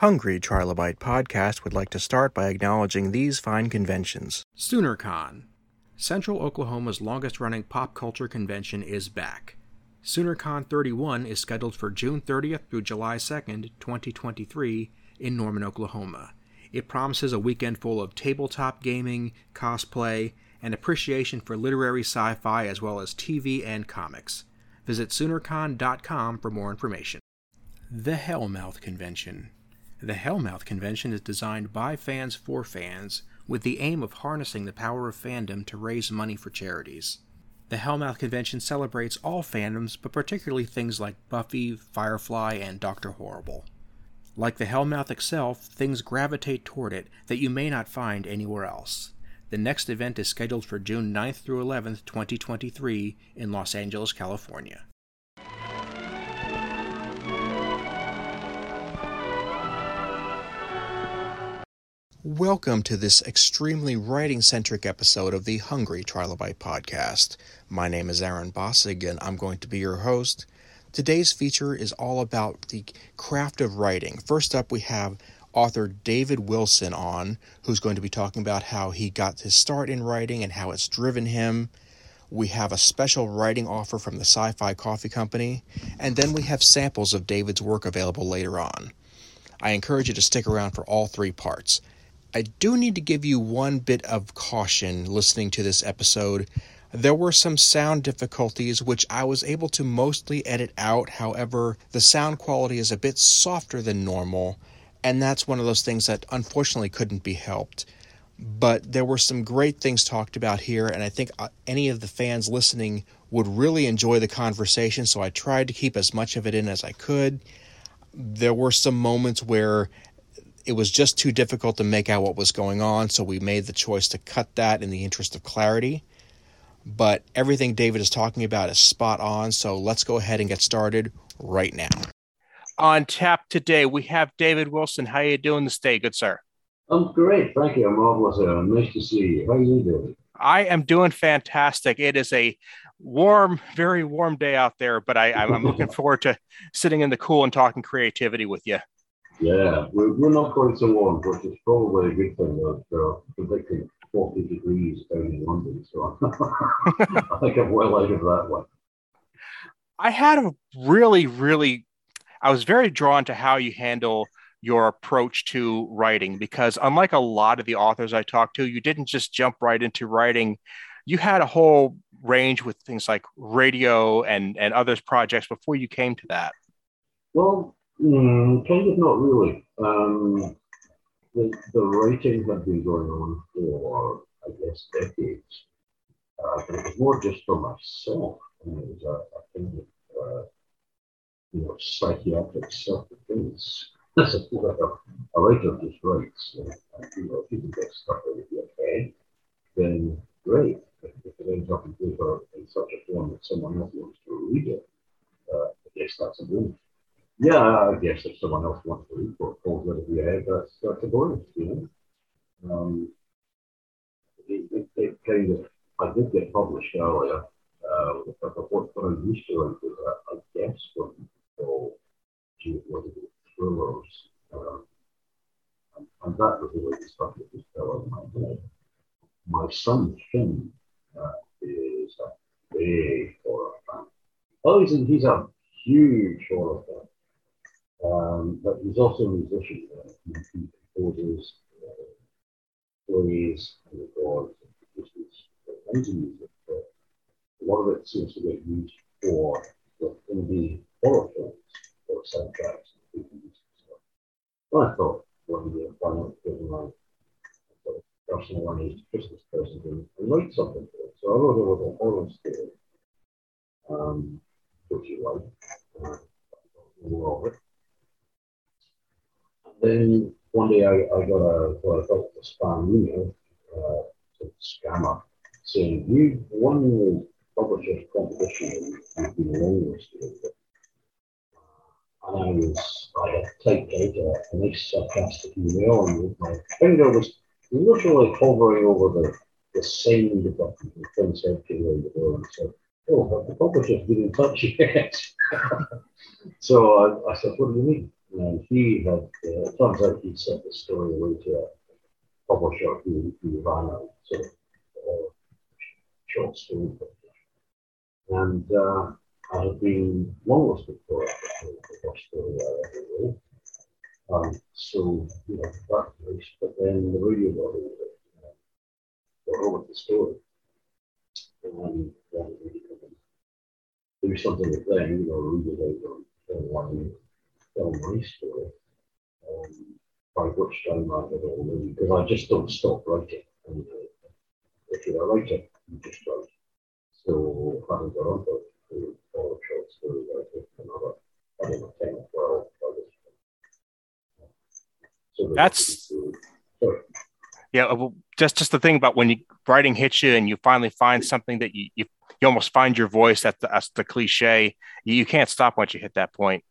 Hungry Trilobite Podcast would like to start by acknowledging these fine conventions. SoonerCon. Central Oklahoma's longest running pop culture convention is back. SoonerCon 31 is scheduled for June 30th through July 2nd, 2023, in Norman, Oklahoma. It promises a weekend full of tabletop gaming, cosplay, and appreciation for literary sci fi as well as TV and comics. Visit SoonerCon.com for more information. The Hellmouth Convention. The Hellmouth Convention is designed by fans for fans, with the aim of harnessing the power of fandom to raise money for charities. The Hellmouth Convention celebrates all fandoms, but particularly things like Buffy, Firefly, and Doctor Horrible. Like the Hellmouth itself, things gravitate toward it that you may not find anywhere else. The next event is scheduled for June 9th through 11th, 2023, in Los Angeles, California. Welcome to this extremely writing centric episode of the Hungry Trilobite podcast. My name is Aaron Bossig and I'm going to be your host. Today's feature is all about the craft of writing. First up, we have author David Wilson on, who's going to be talking about how he got his start in writing and how it's driven him. We have a special writing offer from the Sci Fi Coffee Company, and then we have samples of David's work available later on. I encourage you to stick around for all three parts. I do need to give you one bit of caution listening to this episode. There were some sound difficulties which I was able to mostly edit out. However, the sound quality is a bit softer than normal, and that's one of those things that unfortunately couldn't be helped. But there were some great things talked about here, and I think uh, any of the fans listening would really enjoy the conversation, so I tried to keep as much of it in as I could. There were some moments where it was just too difficult to make out what was going on, so we made the choice to cut that in the interest of clarity. But everything David is talking about is spot on, so let's go ahead and get started right now. On tap today, we have David Wilson. How are you doing this day, good sir? I'm great, thank you. I'm marvelous. Uh, nice to see you. How are you doing? I am doing fantastic. It is a warm, very warm day out there, but I, I'm looking forward to sitting in the cool and talking creativity with you. Yeah, we're, we're not going so warm, which is probably a good thing. That uh, they're predicting 40 degrees down in London, so I think I'm well out of that one. I had a really, really, I was very drawn to how you handle your approach to writing because, unlike a lot of the authors I talked to, you didn't just jump right into writing. You had a whole range with things like radio and and others projects before you came to that. Well, Mm, kind of not really. Um, the, the writing had been going on for, I guess, decades. Uh, but it was more just for myself. And it was a, a kind of, uh, you know, psychiatric self-defense. a, a writer just writes. And, you know, if you can get stuff out your head, then great. If, if it ends up in paper in such a form that someone else wants to read it, uh, I guess that's a bonus. Yeah, I guess if someone else wants to what falls out of your that's, that's a bonus, you know. Um, it, it, it, kind of, I did get published earlier, uh, but what, what I used to like was, uh, what people gee, what is it, thrillers. Um, and, and that was the way the stuff that just fell out of my head. My son, Finn, uh, is a big horror fan. Oh, he's a, he's a huge horror fan. Um, but he's also a musician. Uh, he composes uh, plays and records and produces kinds of music. But a lot of it seems to get used for the indie horror films or soundtracks. So I thought one day, why not give him a personalized Christmas present and, and write something for it. So I wrote a little horror story, um, which you like. Uh, more of it then one day I, I got a what I thought was a spam email, uh, scammer, saying you won the publisher's competition and you've been. And I was, I had typed out a, nice sarcastic email, and my finger was literally hovering over the, the send button, the said to me the door, and said, Oh, but the publisher's been in touch yet. so I, I said, What do you mean? And he had, uh, it sounds like he'd sent the story away to a publisher who, who ran sort of uh, short story publisher. And uh, I had been longlisted for it, the first story I ever wrote. Um, so, you know, that was, but then the radio got over it, uh, got over the story. And then we do something with them, you know, read it out on tell my story. Um, by which time I had all knew, because I just don't stop writing. And uh, if you're a writer, you just write. So having got on to all the short stories, I think another, I don't know, 10 or 12 by this. So That's. Sorry. Yeah, well, just just the thing about when you writing hits you and you finally find something that you you, you almost find your voice. That's the, that's the cliche. You, you can't stop once you hit that point.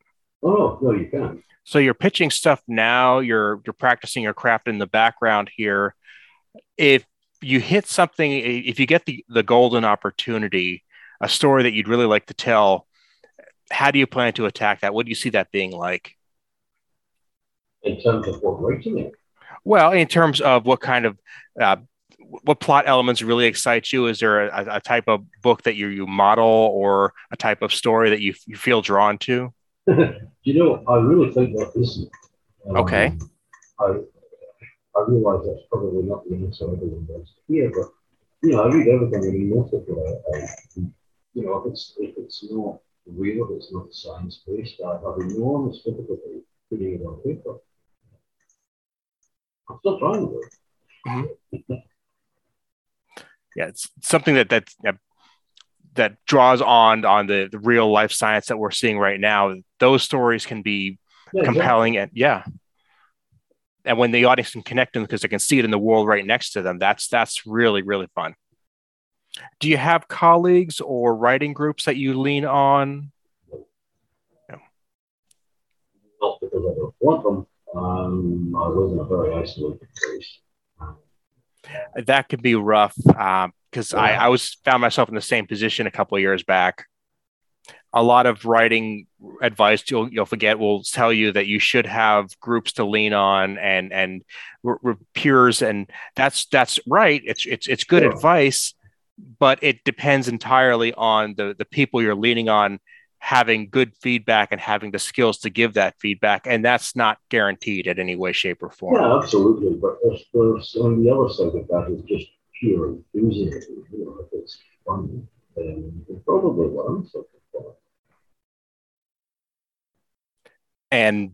Oh no, you can't. So you're pitching stuff now. You're you're practicing your craft in the background here. If you hit something, if you get the the golden opportunity, a story that you'd really like to tell, how do you plan to attack that? What do you see that being like? In terms of what writing it. Well, in terms of what kind of uh, what plot elements really excite you? Is there a, a, type of book that you you model or a type of story that you you feel drawn to? You know, I really think that isn't. Um, okay. I I realize that's probably not the answer everyone wants to hear, but you know, I read everything I mean, most of it. I, you know, if it's if it's not real, if it's not science based, I have enormous difficulty putting it on paper. I'm still trying to. Mm-hmm. yeah, it's something that that that draws on on the, the real life science that we're seeing right now. Those stories can be yeah, compelling and yeah. And when the audience can connect them because they can see it in the world right next to them, that's that's really really fun. Do you have colleagues or writing groups that you lean on? No. Not because I don't want them. Um, I live in a very isolated place. That could be rough because um. I, I was found myself in the same position a couple of years back. A lot of writing advice you'll you'll forget will tell you that you should have groups to lean on and and r- r- peers and that's that's right. It's it's it's good advice, but it depends entirely on the the people you're leaning on having good feedback and having the skills to give that feedback. And that's not guaranteed in any way, shape, or form. Yeah, absolutely. But there's, there's on the other side of that is just pure enthusiasm. You know, if it's fun, then probably learn something from it. And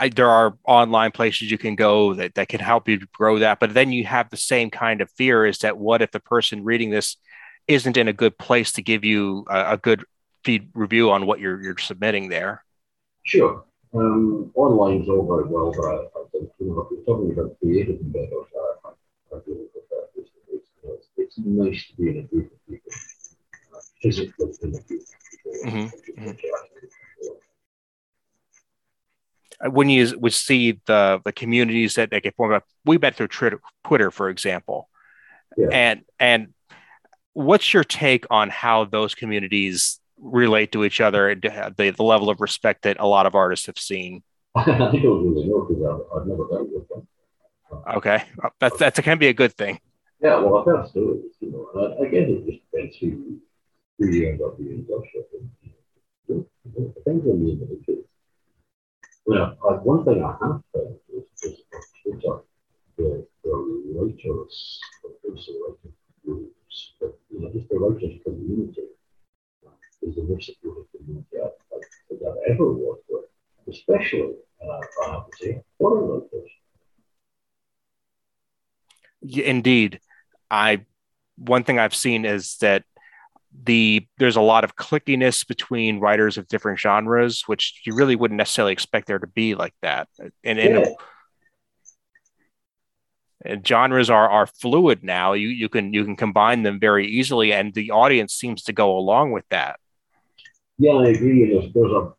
I, there are online places you can go that, that can help you grow that. But then you have the same kind of fear is that what if the person reading this isn't in a good place to give you a, a good feed review on what you're you're submitting there? Sure. Um, online is all very well, but I, I think you know if you're talking about creative endeavors, I, I, I really prefer face to face. It's, it's nice to be in a group of people, uh, physically in a group of people. Mm-hmm. Mm-hmm. When you would see the the communities that they get formed up, we met through Twitter, for example, yeah. and and what's your take on how those communities relate to each other and the, the level of respect that a lot of artists have seen? I don't really know because I've, I've never dealt with them. Okay, that's that can be a good thing. Yeah, well, I've heard stories, you know, and I, I guess it just depends who, who you end up being in touch with. it depends on the individual. Well, uh, one thing I have found is just on Twitter, the, the writers, the writing groups, but, you know, just the writers community is the most supportive community I've, I've ever worked with, especially, uh, I have to say, foreign. Yeah, indeed. I one thing I've seen is that the there's a lot of clickiness between writers of different genres, which you really wouldn't necessarily expect there to be like that. And, yeah. and genres are are fluid now. You you can you can combine them very easily, and the audience seems to go along with that. Yeah, I agree. There's, there's a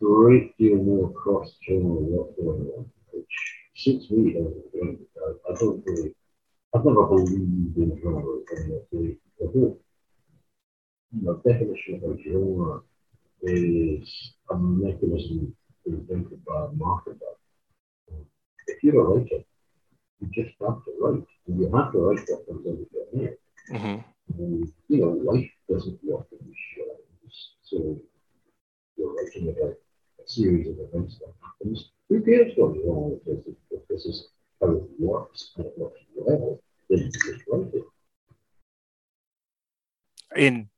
great deal more cross-channel work going on, which suits me. I, I don't really, I've never believed in genre. And the, the whole know, definition of a genre is a mechanism invented by a marketer. If you're a writer, you just have to write. And you have to write what comes into your head. Mm-hmm. And, you know, life doesn't work in So you're writing about a series of events that happens. Who cares what you're wrong with this? If this is how it works and it works well, then you just write it. In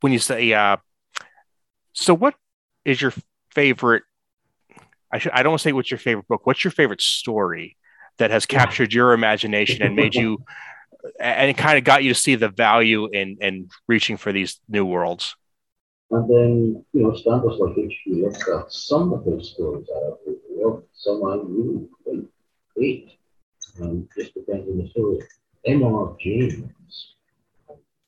when you say, uh, so what is your favorite? I should. I don't want to say what's your favorite book. What's your favorite story that has captured your imagination and made you, and it kind of got you to see the value in in reaching for these new worlds? And then, you know, standards like H.P. Lovecraft, some of those stories are really well, some I really quite hate. Um, just depends on the story. M.R. James,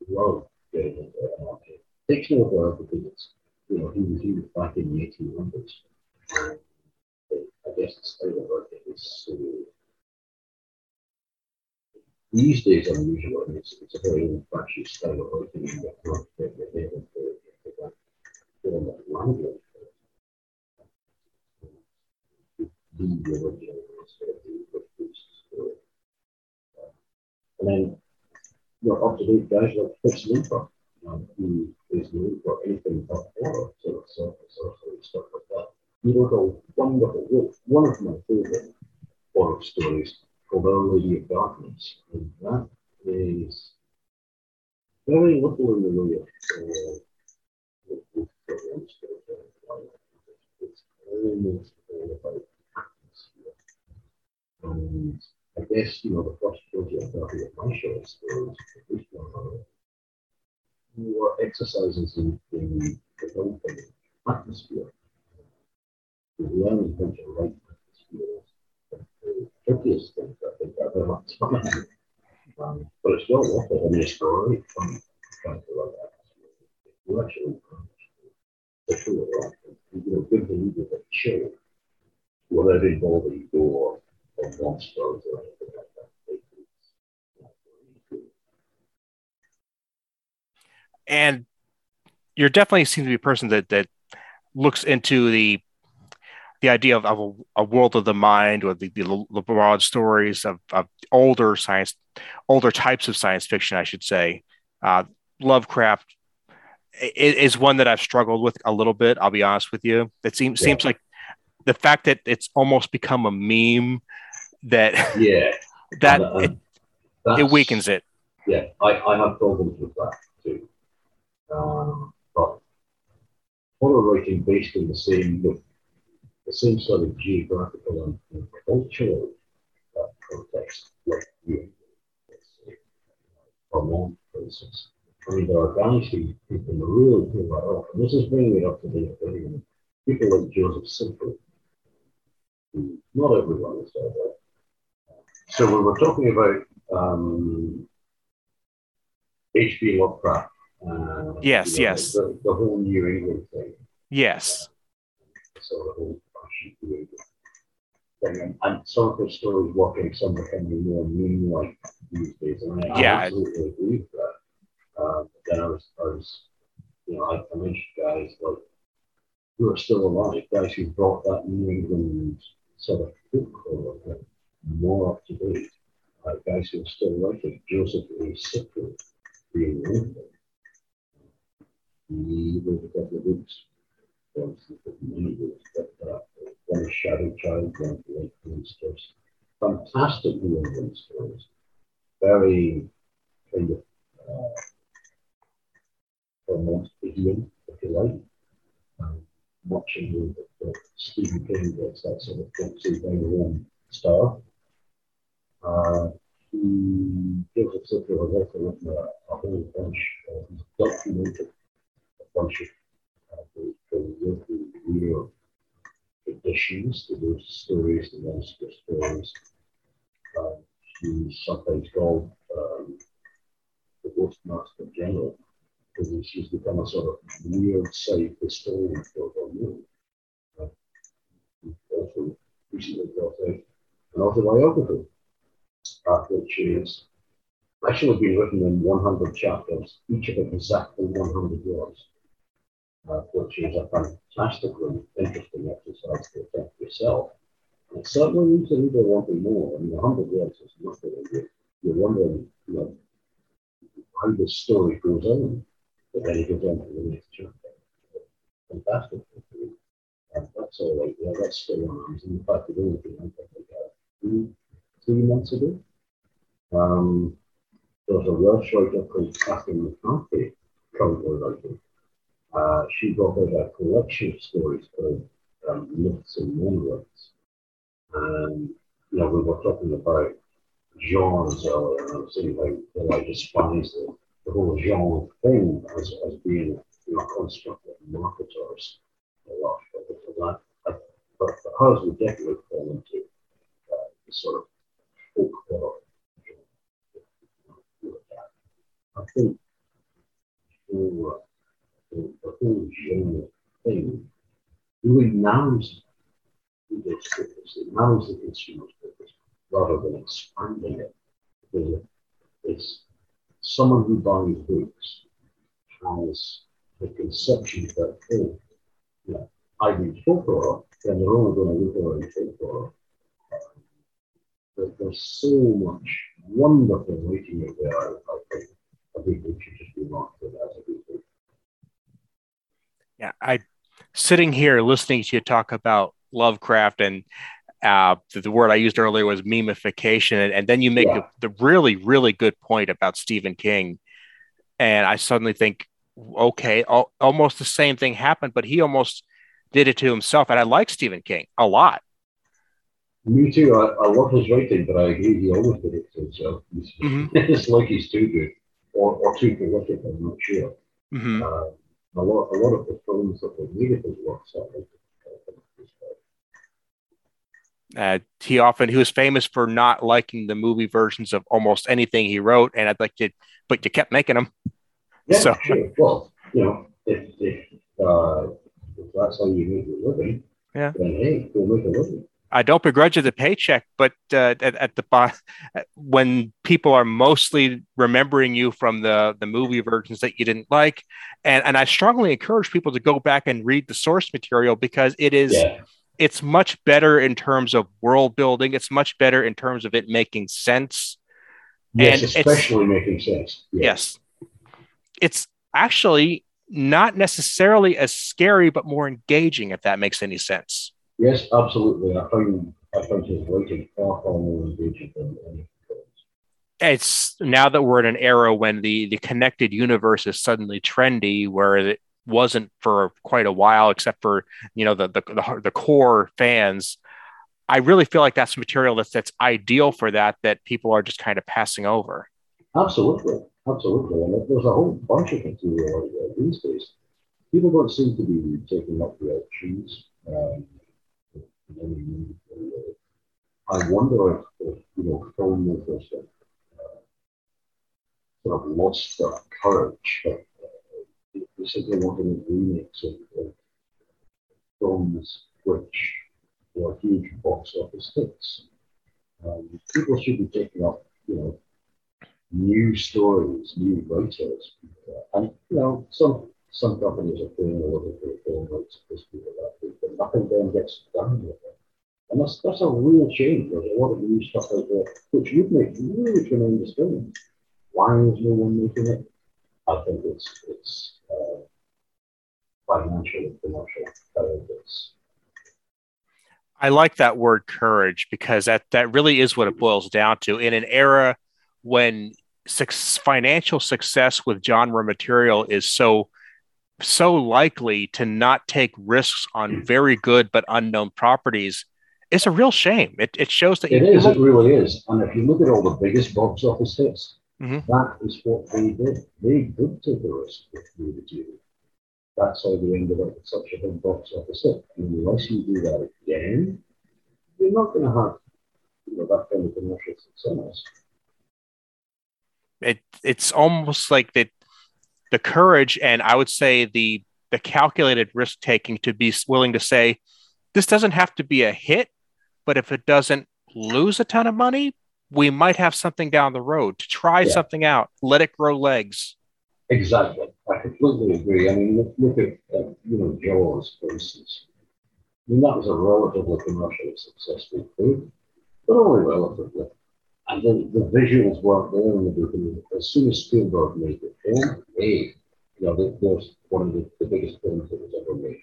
love getting into M.R. James. Takes me a while because it's, you know, he was, was back in the 1800s. And I guess the style of work is so. These days, unusual, it's, it's a very old fashioned style of writing. You your of language. The instead the produced story. And then you're up to date guys like Fritz Leiber, um, who is known for anything but horror, so surface sorcery, stuff like that. He wrote a wonderful book, one of my favorite horror stories Lady of Darkness. And that is very little in the of uh. It's almost all about atmosphere. And I guess, you know, the first project I did my short stories, at least one were exercises in, in developing atmosphere. The learning how to write atmosphere 50th things I think I've ever. Um, but it's well worth it. I mean, it's great fun trying to run that. You actually, for sure, right? You're a chill or or anything like that. And you're definitely seems to be a person that that looks into the the idea of, of a, a world of the mind or the, the, the broad stories of, of older science older types of science fiction i should say uh, lovecraft is one that i've struggled with a little bit i'll be honest with you it seems Yeah. seems like the fact that it's almost become a meme that Yeah. that and- it, it weakens it Yeah, I, I have problems with that too. Um, but horror writing based on the same the same sort of geographical and, cultural uh, context, like say, Vermont, for instance. I mean, there are guys who, who can really pull that off. And this is bringing it up to date again. People like Joseph Citro, who not everyone is there. But, so when we're talking about um, H.P. Lovecraft. Uh, Yes, you know, yes. The, the whole New England thing. yes So the whole fashioned New England thing. And, some of his stories working, some of becoming more meme-like these days. And I, Yeah. Absolutely agree with that. But then I was, I was, you know, I, I mentioned guys like who are still alive, guys who brought that New England sort of folklore uh, more up to date. Uh, guys who are still writing, Joseph A. Citro being one of them. He wrote a couple of books. Of uh, one Shadow Child, one of. Fantastic New England stories. Very kind of uh, idiom, if you like. Um, watching the, the Stephen King gets that sort of folksy very warm style. Uh, he Citro has also written a, a whole bunch of documented a bunch of the, the local real additions to those stories, the monster stories. Uh, he's sometimes called um, the Ghostmaster General because he's, he's become a sort of weird side historian for Vermont. Uh, also recently brought out an autobiography, uh, which is actually been written in 100 chapters, each of it exactly 100 words. Which is a fantastically interesting exercise to attempt yourself. And certainly leaves a reader wanting more. I mean, 100 words is nothing. You're, you're wondering, you know, how this story goes on. But then it goes on to the next chapter. Fantastic. And that's all right. Yeah, that's still on. In fact, it only came out like uh, three, three months ago. Um, there's a Welsh writer called Catherine McCarthy currently writing. Uh, she got out a collection of stories called um, Mists and Megaliths. And, you know, we were talking about genres I was saying how I despise the, the whole genre thing as, as being, you know, construct of marketers. A lot of that. But for hers, we definitely fall into uh, the sort of folk horror. I think for the, the whole genre thing really narrows its purpose. It narrows the consumer's purpose rather than expanding it. Because it's someone who buys books has the conception that, oh, yeah, I read folklore, then they're only going to look at folklore. But there's so much wonderful writing out there, I think. I think we should just be marketed as a good book. Yeah, I sitting here listening to you talk about Lovecraft and uh, the, the, word I used earlier was memification, and, and then you make yeah. the, the, really, really good point about Stephen King, and I suddenly think, okay, al- almost the same thing happened, but he almost did it to himself, and I like Stephen King a lot. Me too. I, I love his writing, but I agree he always did it to himself. Mm-hmm. it's like he's too good or, or too prolific. I'm not sure. Mm-hmm. Uh, a lot, a lot of the films that of his works are uh, he often he was famous for not liking the movie versions of almost anything he wrote, and I'd like to, but you kept making them. Yeah, so. sure. Well, you know, if if, uh, if that's how you make your living, yeah, then hey, go make a living. I don't begrudge you the paycheck, but uh, at, at the when people are mostly remembering you from the the movie versions that you didn't like, and and I strongly encourage people to go back and read the source material because it is. Yeah it's much better in terms of world building. It's much better in terms of it making sense. Yes, and especially making sense. Yes. yes. It's actually not necessarily as scary, but more engaging, if that makes any sense. Yes, absolutely. I find I find his writing far, far more engaging than anything it's now that we're in an era when the the connected universe is suddenly trendy where it, wasn't for quite a while, except for you know the the, the, the core fans. I really feel like that's material that's that's ideal for that that people are just kind of passing over. Absolutely, absolutely, and there's a whole bunch of material these days. People don't seem to be taking up the options. Um, I wonder if, if you know filmmakers have uh, sort of lost their courage said they wanted a remix of, of films which were huge box office hits. Um, people should be taking up, you know, new stories, new writers, uh, and you know, some some companies are paying a little for the film rights to people that, but nothing then gets done with it. And that's that's a real change. There's a lot of new stuff out there which would make really tremendous films. Why is no one making it? I think it's it's uh, financial and commercial benefits. I like that word courage because that that really is what it boils down to. In an era when financial success with genre material is so so likely to not take risks on very good but unknown properties, it's a real shame. It, it shows that it is. It really is. And if you look at all the biggest box office hits, Mm-hmm. That is what they did. They did take a risk with movie TV. That's how they ended up with such a big box office hit. And unless you do that again, you're not going to have you know, that kind of commercial success. It, it's almost like that the courage and I would say the the calculated risk taking to be willing to say this doesn't have to be a hit, but if it doesn't lose a ton of money, we might have something down the road to try yeah. something out, let it grow legs. Exactly. I completely agree. I mean, look, look at uh, you know Jaws, for instance. I mean, that was a relatively commercially successful film, but only relatively. The, the visuals weren't there in the beginning. As soon as Spielberg made the film, hey, you know, there's one of the, the biggest films that was ever made.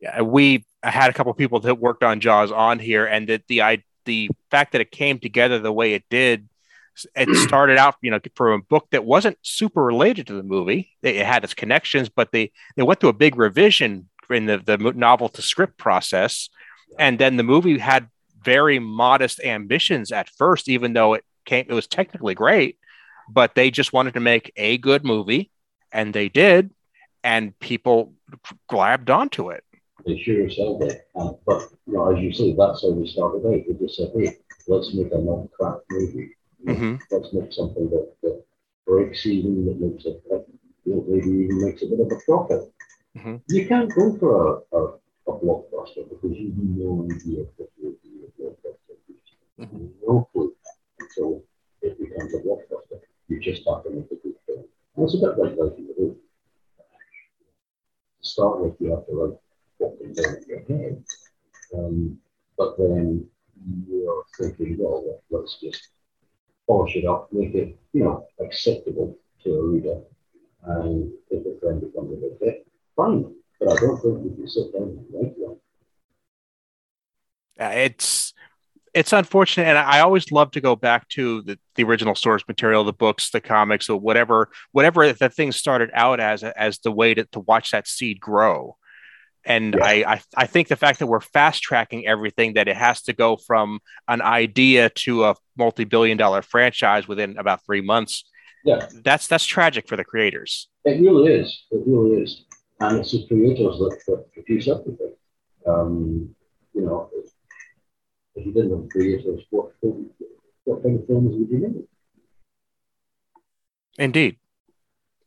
Yeah, we had a couple people that worked on Jaws on here, and that the I, the fact that it came together the way it did, it started out, you know, from a book that wasn't super related to the movie. It had its connections, but they they went through a big revision in the the novel to script process, and then the movie had very modest ambitions at first, even though it came it was technically great, but they just wanted to make a good movie, and they did, and people grabbed onto it. They sure did. Um, but you know, as you see, that's how we started out. We just said, hey, let's make a non-crap movie. Mm-hmm. Let's make something that, that breaks even, that makes it, know, maybe even makes a bit of a profit. Mm-hmm. You can't go for a, a, a blockbuster because you have no idea what a blockbuster. Mm-hmm. No clue until it becomes a blockbuster. You just have to make a good film. And it's a bit like writing the book. To start with, you have to write what comes out of your head. Um, but then you're thinking, well, let's just polish it up, make it, you know, acceptable to a reader. And if it then becomes a bit hit, fine. But I don't think you can sit down and write one. Uh, it's it's unfortunate, and I always love to go back to the, the original source material, the books, the comics, or whatever, whatever the thing started out as as the way to, to watch that seed grow. And yeah. I, I, I think the fact that we're fast tracking everything, that it has to go from an idea to a multi billion dollar franchise within about three months. Yeah, that's that's tragic for the creators. It really is. It really is, and it's the creators that, that produce everything. Um, you know, if you didn't have creators, what what kind of films would you make? Indeed,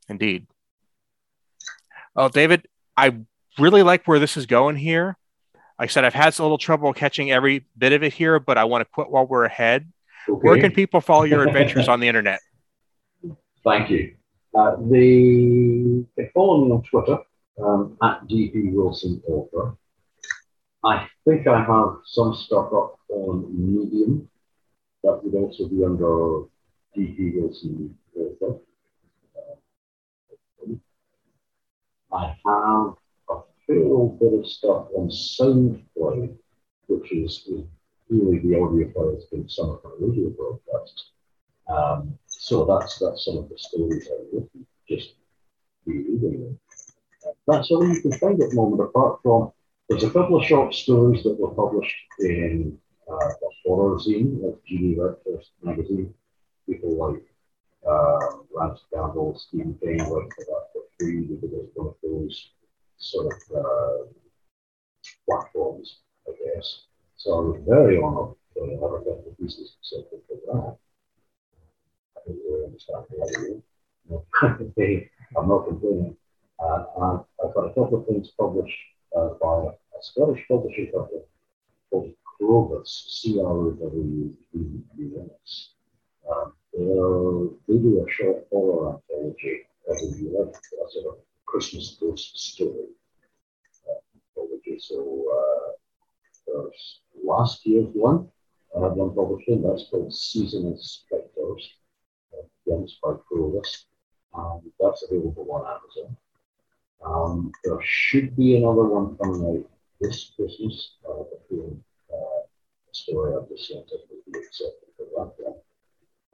indeed. Oh, David, I really like where this is going here. Like I said, I've had a little trouble catching every bit of it here, but I want to quit while we're ahead. Okay. Where can people follow your adventures on the internet? Thank you. Uh, the they follow me on Twitter um, at DP Wilson Author. I think I have some stuff up on Medium that would also be under DP Wilson Author. I have a fair bit of stuff on SoundCloud, which is, really the audio files from some of our radio broadcasts. Um, so that's that's some of the stories I've written, just rereading them. That's all you can find at the moment, apart from there's a couple of short stories that were published in uh, horror zine, like Jeani Rector's magazine. People like uh, Lance Campbell, Stephen King, like that for free because it's one of those sort of uh, platforms, I guess. So I was very honored to have a couple of pieces accepted for that. I don't really understand the idea. I'm not complaining. Uh, I've got a couple of things published uh, by Scottish publishing company called C-R-O-W-B-U-S. Um, they do a short horror anthology every year, a sort of Christmas ghost story. Uh, so uh, last year's one. I had one published in, that's called Seasonal Spectres, uh, against by Crowvus. Um, that's available on Amazon. Um, there should be another one coming out this Christmas, uh, between uh, story sent it will be accepted for that one.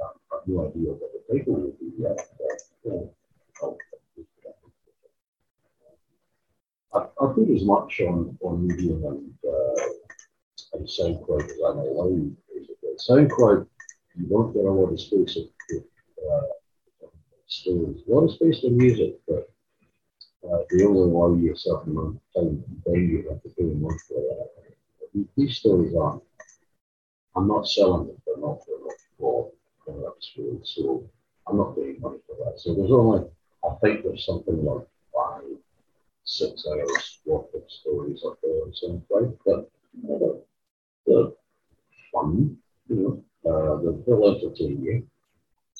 Um, I no idea what the title will be but you I'll, I, I put as much on, on Medium and, uh, and SoundCloud as I'm allowed, basically. SoundCloud, you don't get a lot of space of, uh, stories, a lot of space for music, but uh, they only allow you a certain amount of time, then you have to pay monthly. Uh, these stories aren't, I'm not selling them, they're not, they're not for school, so I'm not paying money for that. So there's only, I think there's something like five six hours worth of stories up there on some point, but uh, they're fun, you know, uh, they're, they'll entertain.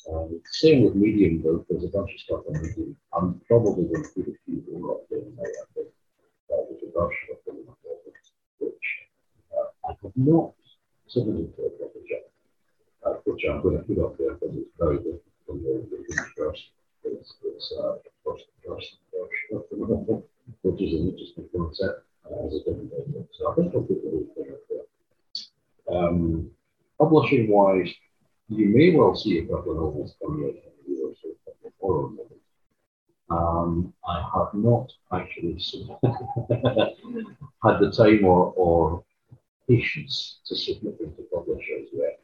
Um, same with Medium though, there's a bunch of stuff on Medium. I'm probably going to put a few more up there tonight, I think. Uh, there's a bunch of them, which uh, I have not submitted to a proper check, uh, which I'm going to put up there because it's very different from the, the first. It's, it's uh, first, first, first, which is an interesting concept uh, as a different idea. So I think I'll put the whole thing up there. Um, publishing wise, you may well see a couple of novels coming out in the or so, a horror novels. Um, I have not actually had the time or, or patience to submit them to publishers yet.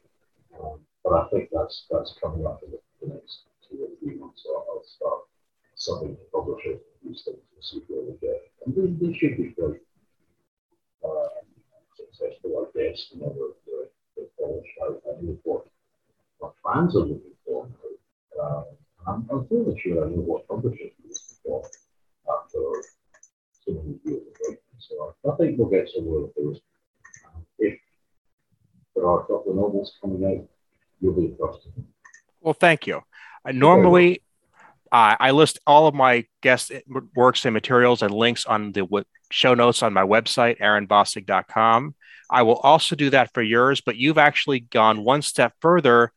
Um, but I think that's that's coming up in the, next two or three months. So I'll start something to publishers these things and see where we get. And they, they should be quite uh, successful, I guess, whenever they're, they're polished. I, what fans are looking for. Uh, I'm, I'm fairly sure I know what publishers are looking for after so many years of. So I, think we'll get somewhere with those. Uh, if there are a couple of novels coming out, you'll be the first. Well, thank you. Uh, normally, uh, I list all of my guest works and materials and links on the w- show notes on my website, aaronbossig.com. I will also do that for yours, but you've actually gone one step further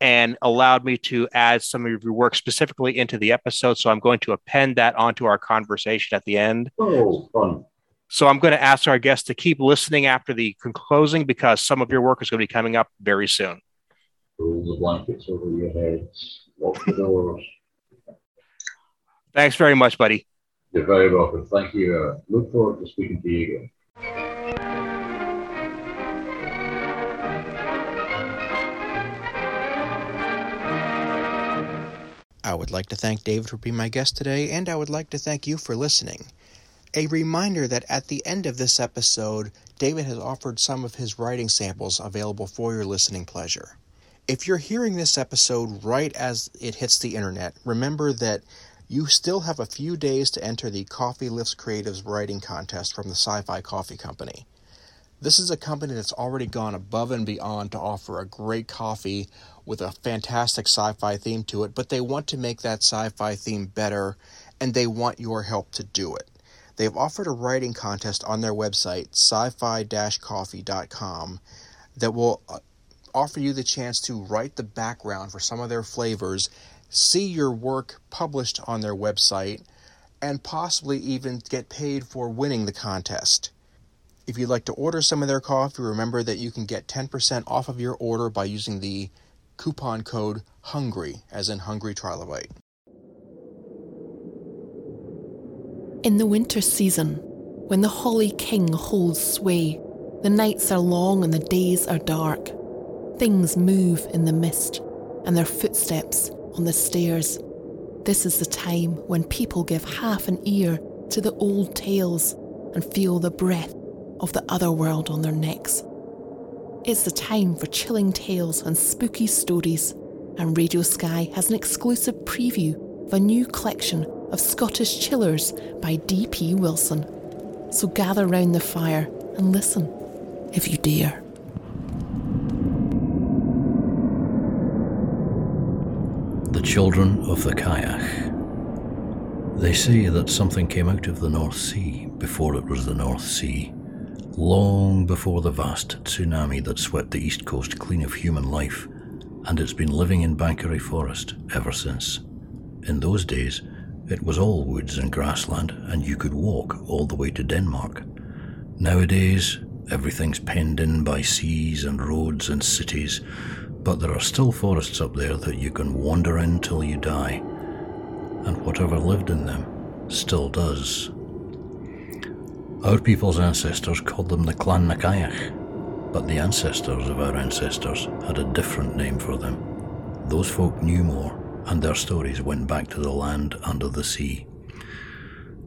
and allowed me to add some of your work specifically into the episode. So I'm going to append that onto our conversation at the end. Oh, fun. So I'm going to ask our guests to keep listening after the closing because some of your work is going to be coming up very soon. The blankets over your heads, lock the doors. Thanks very much, buddy. You're very welcome. Thank you. Uh, look forward to speaking to you again. I would like to thank David for being my guest today, and I would like to thank you for listening. A reminder that at the end of this episode, David has offered some of his writing samples available for your listening pleasure. If you're hearing this episode right as it hits the internet, remember that you still have a few days to enter the Coffee Lifts Creatives writing contest from the Sci Fi Coffee Company. This is a company that's already gone above and beyond to offer a great coffee with a fantastic sci fi theme to it, but they want to make that sci fi theme better and they want your help to do it. They've offered a writing contest on their website, sci fi coffee.com, that will uh, offer you the chance to write the background for some of their flavors, see your work published on their website, and possibly even get paid for winning the contest. If you'd like to order some of their coffee, remember that you can get 10% off of your order by using the coupon code HUNGRY, as in Hungry Trilobite. In the winter season, when the Holly King holds sway, the nights are long and the days are dark. Things move in the mist, and their footsteps on the stairs. This is the time when people give half an ear to the old tales and feel the breath of the other world on their necks. It's the time for chilling tales and spooky stories, and Radio Sky has an exclusive preview of a new collection of Scottish chillers by D.P. Wilson. So gather round the fire and listen, if you dare. The Children of the Kayak. They say that something came out of the North Sea before it was the North Sea, long before the vast tsunami that swept the east coast clean of human life, and it's been living in Bankery Forest ever since. In those days, it was all woods and grassland, and you could walk all the way to Denmark. Nowadays, everything's penned in by seas and roads and cities, but there are still forests up there that you can wander in till you die, and whatever lived in them still does. Our people's ancestors called them the Clan Nakayach, but the ancestors of our ancestors had a different name for them. Those folk knew more, and their stories went back to the land under the sea.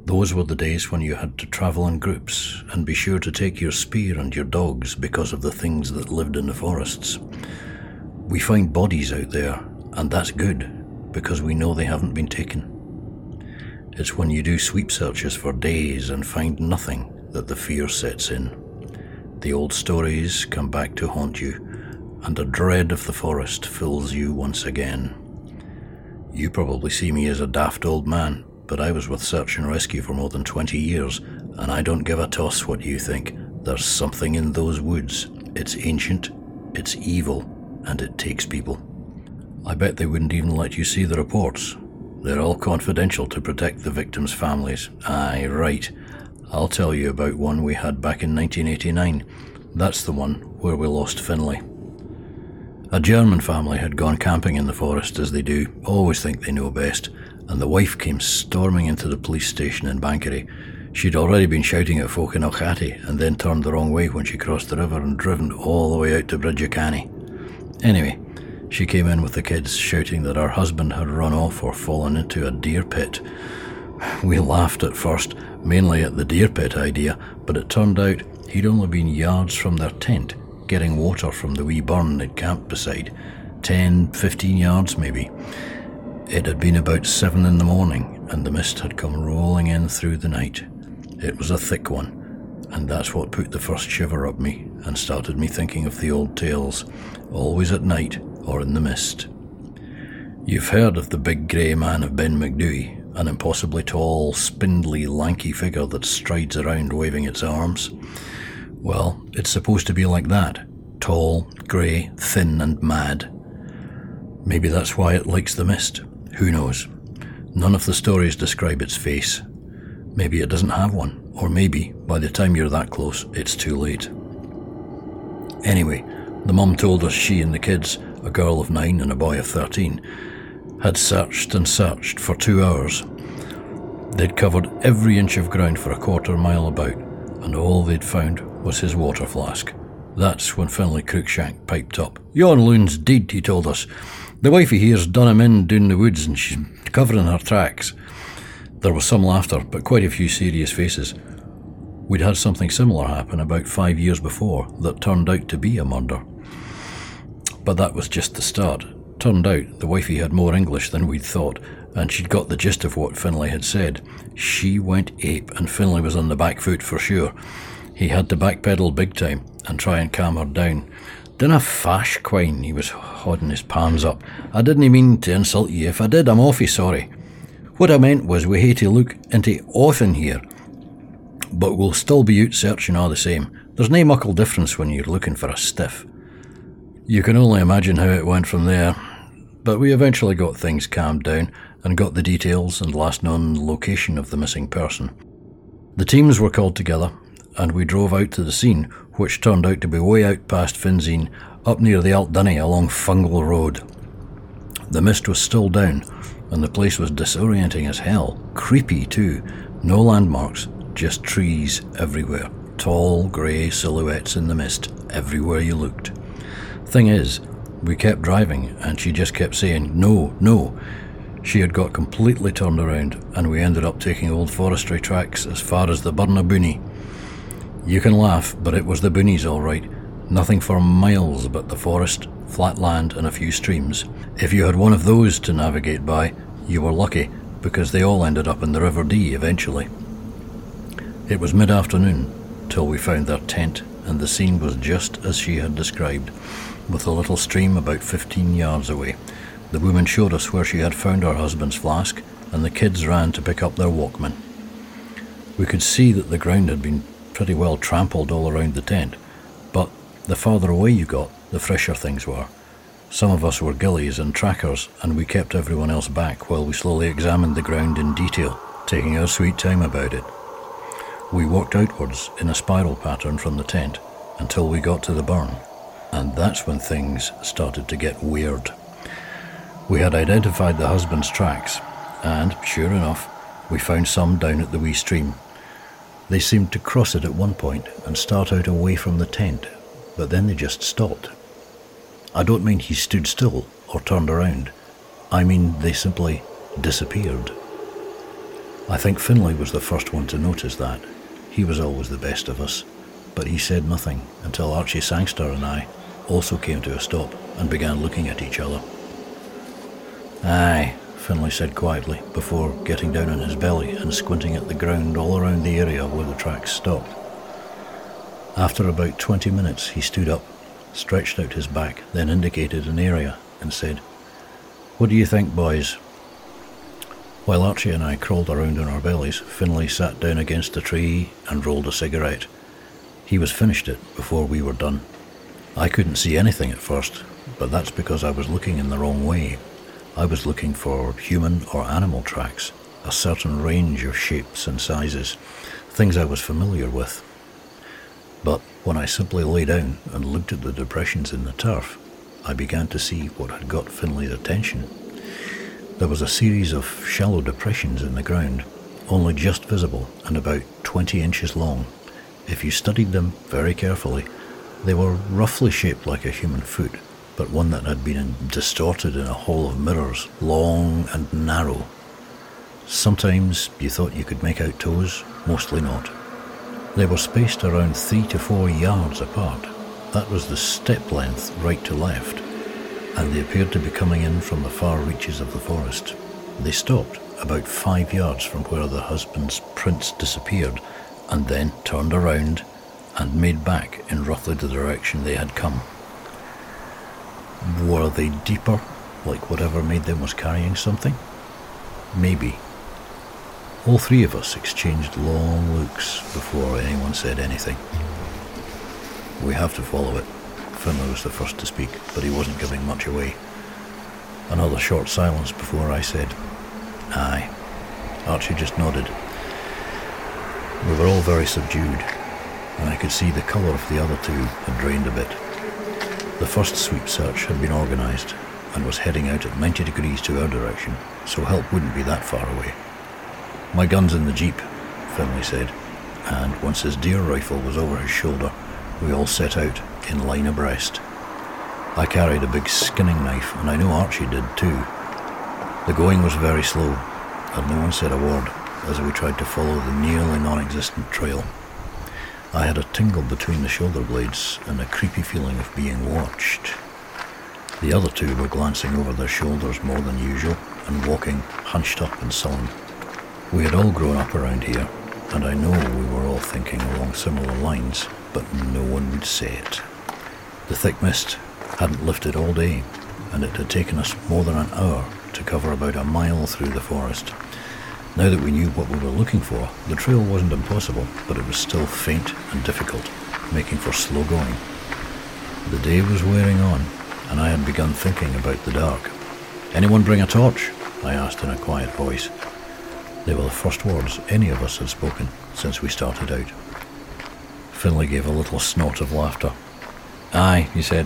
Those were the days when you had to travel in groups and be sure to take your spear and your dogs because of the things that lived in the forests. We find bodies out there, and that's good because we know they haven't been taken. It's when you do sweep searches for days and find nothing that the fear sets in. The old stories come back to haunt you, and a dread of the forest fills you once again. You probably see me as a daft old man, but I was with search and rescue for more than 20 years, and I don't give a toss what you think. There's something in those woods. It's ancient, it's evil, and it takes people. I bet they wouldn't even let you see the reports. They're all confidential to protect the victims' families. Aye, right. I'll tell you about one we had back in 1989. That's the one where we lost Finlay. A German family had gone camping in the forest as they do, always think they know best, and the wife came storming into the police station in Banchory. She'd already been shouting at folk in Auchattie and then turned the wrong way when she crossed the river and driven all the way out to Bridgecany. Anyway, she came in with the kids shouting that her husband had run off or fallen into a deer pit. We laughed at first, mainly at the deer pit idea, but it turned out he'd only been yards from their tent, getting water from the wee burn they'd camped beside. Ten, fifteen yards maybe. It had been about seven in the morning, and the mist had come rolling in through the night. It was a thick one, and that's what put the first shiver up me and started me thinking of the old tales, always at night or in the mist. You've heard of the big grey man of Ben Macdui, an impossibly tall, spindly, lanky figure that strides around waving its arms. Well, it's supposed to be like that tall, grey, thin, and mad. Maybe that's why it likes the mist. Who knows? None of the stories describe its face. Maybe it doesn't have one, or maybe, by the time you're that close, it's too late. Anyway, the mum told us she and the kids, a girl of nine and a boy of thirteen, had searched and searched for two hours. They'd covered every inch of ground for a quarter mile about, and all they'd found was his water flask. That's when Finlay Cruikshank piped up. Yon loon's dead, he told us. The wifey here's done him in down the woods and she's covering her tracks. There was some laughter, but quite a few serious faces. We'd had something similar happen about five years before that turned out to be a murder. But that was just the start. Turned out the wifey had more English than we'd thought, and she'd got the gist of what Finlay had said. She went ape, and Finlay was on the back foot for sure. He had to backpedal big time and try and calm her down. Dinna fash, Quine, he was holding his palms up. I didn't mean to insult ye. If I did, I'm awfully sorry. What I meant was we hae to look into often here, but we'll still be out searching all the same. There's nae muckle difference when you're looking for a stiff. You can only imagine how it went from there, but we eventually got things calmed down and got the details and last known location of the missing person. The teams were called together, and we drove out to the scene, which turned out to be way out past Finzean, up near the Altdunny along Fungle Road. The mist was still down, and the place was disorienting as hell. Creepy, too. No landmarks, just trees everywhere. Tall, grey silhouettes in the mist everywhere you looked. Thing is, we kept driving, and she just kept saying, No, no. She had got completely turned around, and we ended up taking old forestry tracks as far as the Burnabooney. You can laugh, but it was the boonies all right. Nothing for miles but the forest, flat land, and a few streams. If you had one of those to navigate by, you were lucky, because they all ended up in the River Dee eventually. It was mid afternoon till we found their tent, and the scene was just as she had described, with a little stream about fifteen yards away. The woman showed us where she had found her husband's flask, and the kids ran to pick up their Walkman. We could see that the ground had been pretty well trampled all around the tent, but the farther away you got, the fresher things were. Some of us were gillies and trackers, and we kept everyone else back while we slowly examined the ground in detail, taking our sweet time about it. We walked outwards in a spiral pattern from the tent until we got to the burn, and that's when things started to get weird. We had identified the husband's tracks, and, sure enough, we found some down at the wee stream. They seemed to cross it at one point and start out away from the tent, but then they just stopped. I don't mean he stood still or turned around. I mean they simply disappeared. I think Finlay was the first one to notice that. He was always the best of us, but he said nothing until Archie Sangster and I also came to a stop and began looking at each other. Aye, Finlay said quietly before getting down on his belly and squinting at the ground all around the area where the tracks stopped. After about twenty minutes, he stood up, stretched out his back, then indicated an area and said, What do you think, boys? While Archie and I crawled around on our bellies, Finlay sat down against a tree and rolled a cigarette. He was finished it before we were done. I couldn't see anything at first, but that's because I was looking in the wrong way. I was looking for human or animal tracks, a certain range of shapes and sizes, things I was familiar with. But when I simply lay down and looked at the depressions in the turf, I began to see what had got Finlay's attention. There was a series of shallow depressions in the ground, only just visible and about 20 inches long. If you studied them very carefully, they were roughly shaped like a human foot, but one that had been distorted in a hall of mirrors, long and narrow. Sometimes you thought you could make out toes, mostly not. They were spaced around three to four yards apart. That was the step length right to left, and they appeared to be coming in from the far reaches of the forest. They stopped about five yards from where the husband's prints disappeared, and then turned around and made back in roughly the direction they had come. Were they deeper, like whatever made them was carrying something? Maybe. All three of us exchanged long looks before anyone said anything. We have to follow it. Finlay was the first to speak, but he wasn't giving much away. Another short silence before I said, Aye. Archie just nodded. We were all very subdued, and I could see the colour of the other two had drained a bit. The first sweep search had been organised and was heading out at 90 degrees to our direction, so help wouldn't be that far away. My gun's in the jeep, Finlay said, and once his deer rifle was over his shoulder, we all set out in line abreast. I carried a big skinning knife, and I know Archie did too. The going was very slow, and no one said a word as we tried to follow the nearly non existent trail. I had a tingle between the shoulder blades and a creepy feeling of being watched. The other two were glancing over their shoulders more than usual and walking hunched up and sullen. We had all grown up around here, and I know we were all thinking along similar lines, but no one would say it. The thick mist hadn't lifted all day, and it had taken us more than an hour to cover about a mile through the forest. Now that we knew what we were looking for, the trail wasn't impossible, but it was still faint and difficult, making for slow going. The day was wearing on, and I had begun thinking about the dark. Anyone bring a torch? I asked in a quiet voice. They were the first words any of us had spoken since we started out. Finlay gave a little snort of laughter. Aye, he said.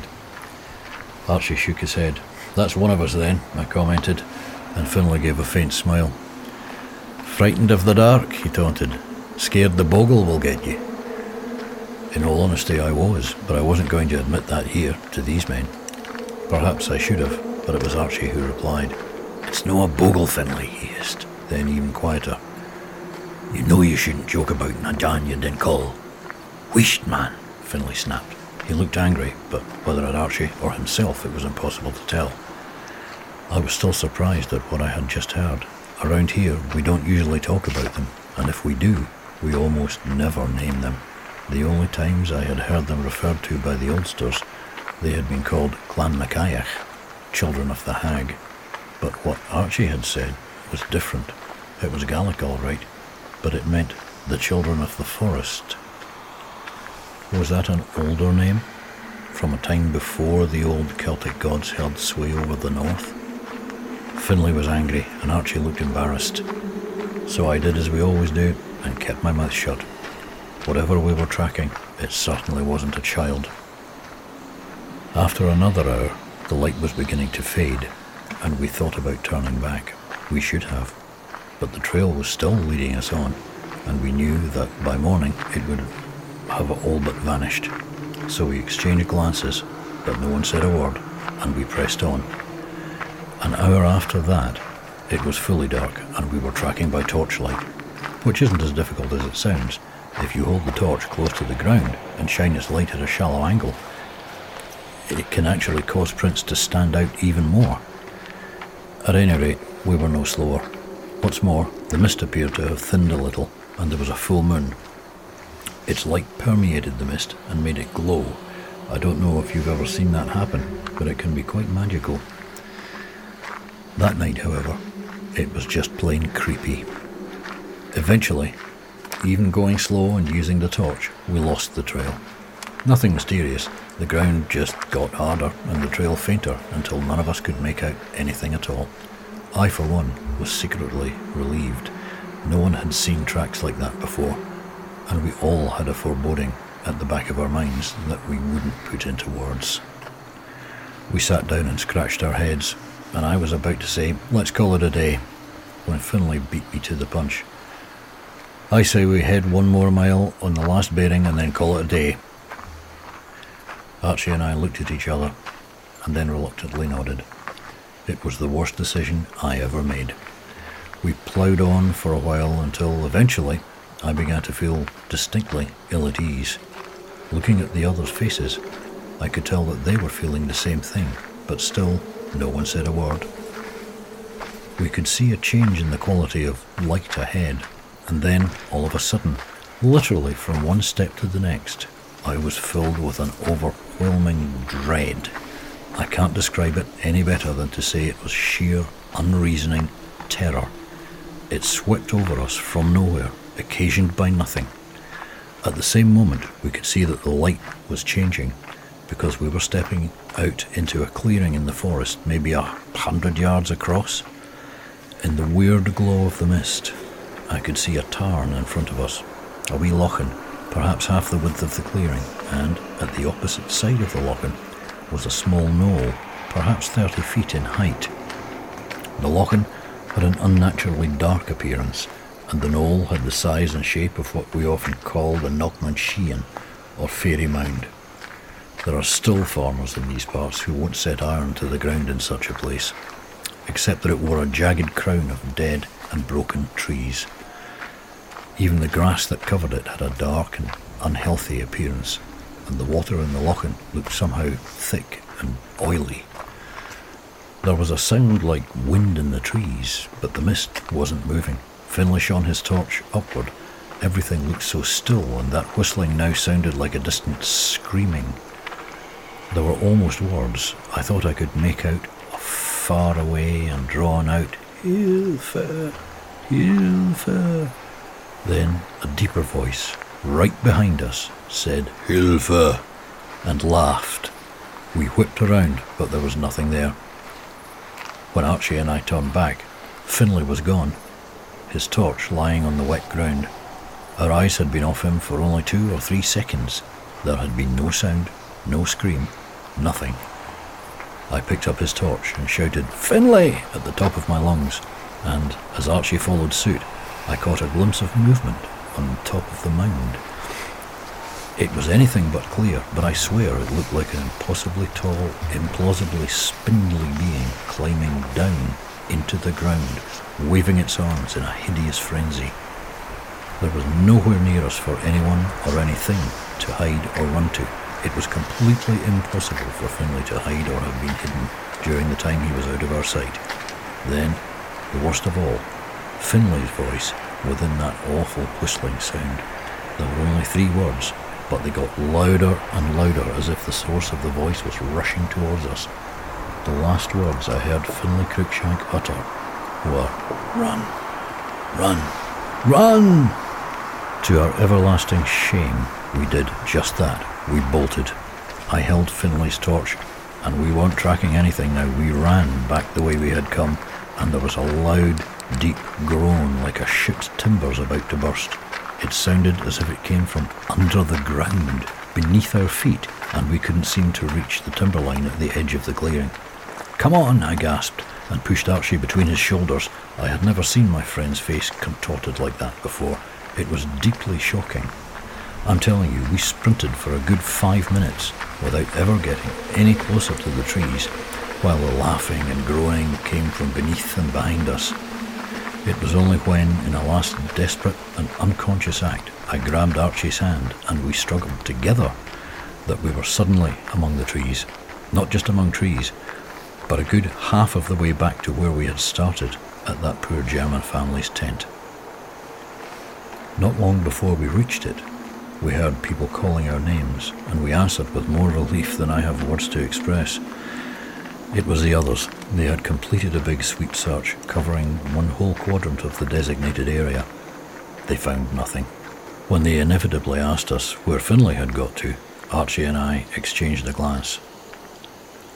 Archie shook his head. That's one of us then, I commented, and Finlay gave a faint smile. Frightened of the dark, he taunted. Scared the bogle will get you. In all honesty, I was, but I wasn't going to admit that here, to these men. Perhaps I should have, but it was Archie who replied. It's no a bogle, Finlay, he hissed then even quieter. You know you shouldn't joke about Nadan you didn't call. Whisht, man, Finlay snapped. He looked angry, but whether at Archie or himself it was impossible to tell. I was still surprised at what I had just heard. Around here, we don't usually talk about them, and if we do, we almost never name them. The only times I had heard them referred to by the oldsters, they had been called Clan Macayach, children of the hag. But what Archie had said was different. It was Gaelic, all right, but it meant the children of the forest. Was that an older name? From a time before the old Celtic gods held sway over the north? Finlay was angry, and Archie looked embarrassed. So I did as we always do and kept my mouth shut. Whatever we were tracking, it certainly wasn't a child. After another hour, the light was beginning to fade, and we thought about turning back. We should have. But the trail was still leading us on, and we knew that by morning it would have all but vanished. So we exchanged glances, but no one said a word, and we pressed on. An hour after that, it was fully dark, and we were tracking by torchlight, which isn't as difficult as it sounds. If you hold the torch close to the ground and shine its light at a shallow angle, it can actually cause prints to stand out even more. At any rate, we were no slower. What's more, the mist appeared to have thinned a little, and there was a full moon. Its light permeated the mist and made it glow. I don't know if you've ever seen that happen, but it can be quite magical. That night, however, It was just plain creepy. Eventually, even going slow and using the torch, we lost the trail. Nothing mysterious. The ground just got harder and the trail fainter until none of us could make out anything at all. I, for one, was secretly relieved. No one had seen tracks like that before, and we all had a foreboding at the back of our minds that we wouldn't put into words. We sat down and scratched our heads, and I was about to say, let's call it a day, when Finlay beat me to the punch. I say we head one more mile on the last bearing and then call it a day. Archie and I looked at each other and then reluctantly nodded. It was the worst decision I ever made. We ploughed on for a while until eventually I began to feel distinctly ill at ease. Looking at the others' faces, I could tell that they were feeling the same thing, but still no one said a word. We could see a change in the quality of light ahead and then, all of a sudden, literally from one step to the next, I was filled with an overwhelming dread. I can't describe it any better than to say it was sheer, unreasoning terror. It swept over us from nowhere, occasioned by nothing. At the same moment, we could see that the light was changing because we were stepping out into a clearing in the forest, maybe a hundred yards across. In the weird glow of the mist, I could see a tarn in front of us, a wee lochan, perhaps half the width of the clearing, and at the opposite side of the lochan was a small knoll, perhaps 30 feet in height. The lochan had an unnaturally dark appearance, and the knoll had the size and shape of what we often call the Knockman Sheehan, or fairy mound. There are still farmers in these parts who won't set iron to the ground in such a place, except that it wore a jagged crown of dead and broken trees. Even the grass that covered it had a dark and unhealthy appearance, and the water in the lochan looked somehow thick and oily. There was a sound like wind in the trees, but the mist wasn't moving. Finlay shone his torch upward. Everything looked so still, and that whistling now sounded like a distant screaming. There were almost words. I thought I could make out far away and drawn out, Hilfe, Hilfe. Then a deeper voice, right behind us, said, Hilfe, and laughed. We whipped around, but there was nothing there. When Archie and I turned back, Finlay was gone, his torch lying on the wet ground. Our eyes had been off him for only two or three seconds. There had been no sound, no scream, nothing. I picked up his torch and shouted, Finlay! at the top of my lungs, and as Archie followed suit, I caught a glimpse of movement on top of the mound. It was anything but clear, but I swear it looked like an impossibly tall, implausibly spindly being climbing down into the ground, waving its arms in a hideous frenzy. There was nowhere near us for anyone or anything to hide or run to. It was completely impossible for Finlay to hide or have been hidden during the time he was out of our sight. Then, the worst of all, Finlay's voice within that awful whistling sound. There were only three words, but they got louder and louder as if the source of the voice was rushing towards us. The last words I heard Finlay Cruikshank utter were, Run! Run! Run! To our everlasting shame, we did just that. We bolted. I held Finlay's torch, and we weren't tracking anything now. We ran back the way we had come, and there was a loud, deep groan like a ship's timbers about to burst. It sounded as if it came from under the ground, beneath our feet, and we couldn't seem to reach the timberline at the edge of the clearing. Come on, I gasped, and pushed Archie between his shoulders. I had never seen my friend's face contorted like that before. It was deeply shocking. I'm telling you, we sprinted for a good five minutes without ever getting any closer to the trees, while the laughing and groaning came from beneath and behind us. It was only when, in a last desperate and unconscious act, I grabbed Archie's hand and we struggled together that we were suddenly among the trees. Not just among trees, but a good half of the way back to where we had started at that poor German family's tent. Not long before we reached it, we heard people calling our names, and we answered with more relief than I have words to express. It was the others. They had completed a big sweep search, covering one whole quadrant of the designated area. They found nothing. When they inevitably asked us where Finlay had got to, Archie and I exchanged a glance.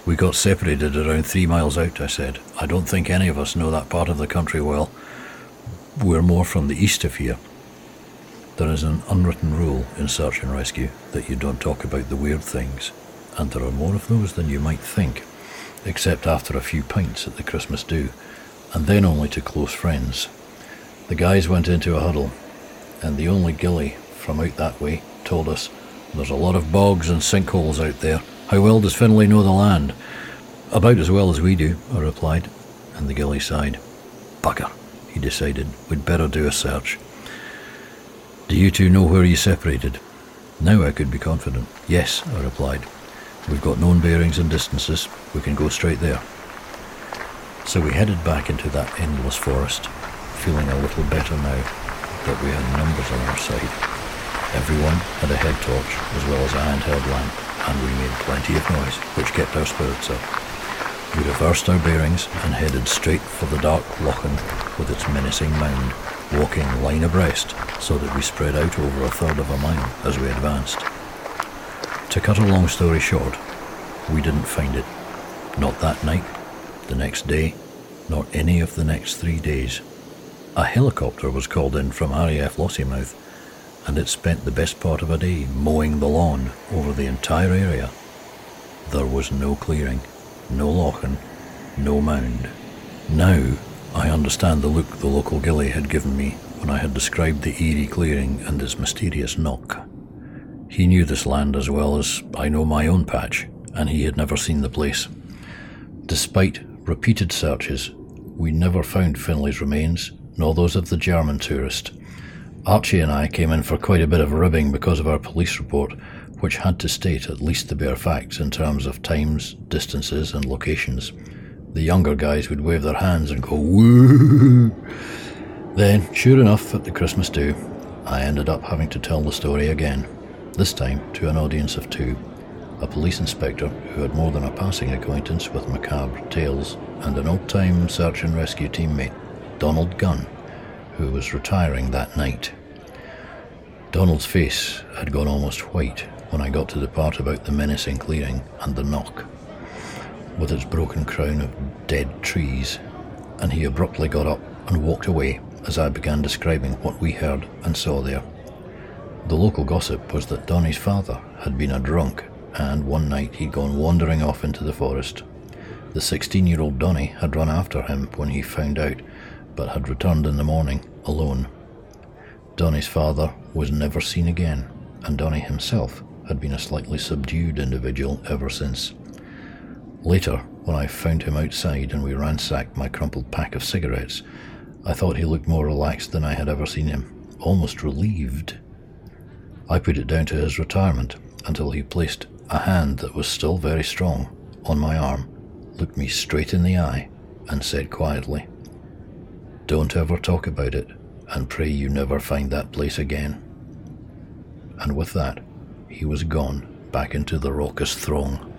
We got separated around three miles out, I said. I don't think any of us know that part of the country well. We're more from the east of here. There is an unwritten rule in search and rescue that you don't talk about the weird things, and there are more of those than you might think, except after a few pints at the Christmas do, and then only to close friends. The guys went into a huddle, and the only gilly from out that way told us there's a lot of bogs and sinkholes out there. How well does Finlay know the land? About as well as we do, I replied, and the gilly sighed. Bugger, he decided, we'd better do a search. Do you two know where you separated? Now I could be confident. Yes, I replied. We've got known bearings and distances. We can go straight there. So we headed back into that endless forest, feeling a little better now that we had numbers on our side. Everyone had a head torch as well as a handheld lamp, and we made plenty of noise, which kept our spirits up. We reversed our bearings and headed straight for the dark Lochan with its menacing mound, walking line abreast so that we spread out over a third of a mile as we advanced. To cut a long story short, we didn't find it. Not that night, the next day, nor any of the next three days. A helicopter was called in from RAF Lossiemouth, and it spent the best part of a day mowing the lawn over the entire area. There was no clearing, no lochan, no mound. Now I understand the look the local gilly had given me when I had described the eerie clearing and its mysterious knock. He knew this land as well as I know my own patch, and he had never seen the place. Despite repeated searches, we never found Finlay's remains, nor those of the German tourist. Archie and I came in for quite a bit of ribbing because of our police report, which had to state at least the bare facts in terms of times, distances, and locations. The younger guys would wave their hands and go, woo! Then, sure enough, at the Christmas do, I ended up having to tell the story again, this time to an audience of two a police inspector who had more than a passing acquaintance with macabre tales, and an old time search and rescue teammate, Donald Gunn, who was retiring that night. Donald's face had gone almost white when I got to the part about the menacing clearing and the knock, with its broken crown of dead trees, and he abruptly got up and walked away as I began describing what we heard and saw there. The local gossip was that Donny's father had been a drunk, and one night he'd gone wandering off into the forest. The 16 year old Donny had run after him when he found out, but had returned in the morning alone. Donny's father was never seen again, and Donny himself had been a slightly subdued individual ever since. Later, when I found him outside and we ransacked my crumpled pack of cigarettes, I thought he looked more relaxed than I had ever seen him, almost relieved. I put it down to his retirement until he placed a hand that was still very strong on my arm, looked me straight in the eye, and said quietly, Don't ever talk about it, and pray you never find that place again. And with that, he was gone back into the raucous throng.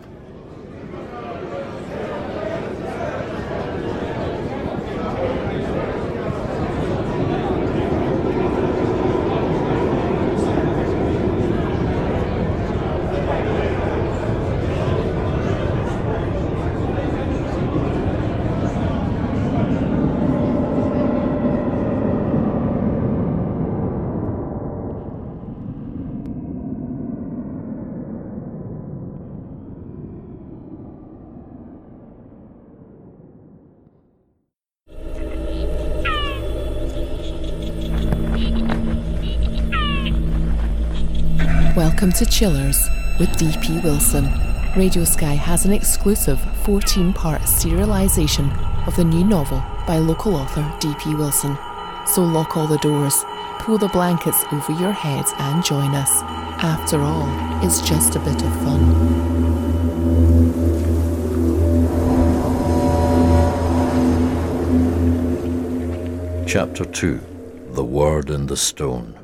Welcome to Chillers with DP Wilson. Radio Sky has an exclusive 14 part serialisation of the new novel by local author DP Wilson. So lock all the doors, pull the blankets over your heads, and join us. After all, it's just a bit of fun. Chapter 2 The Word in the Stone.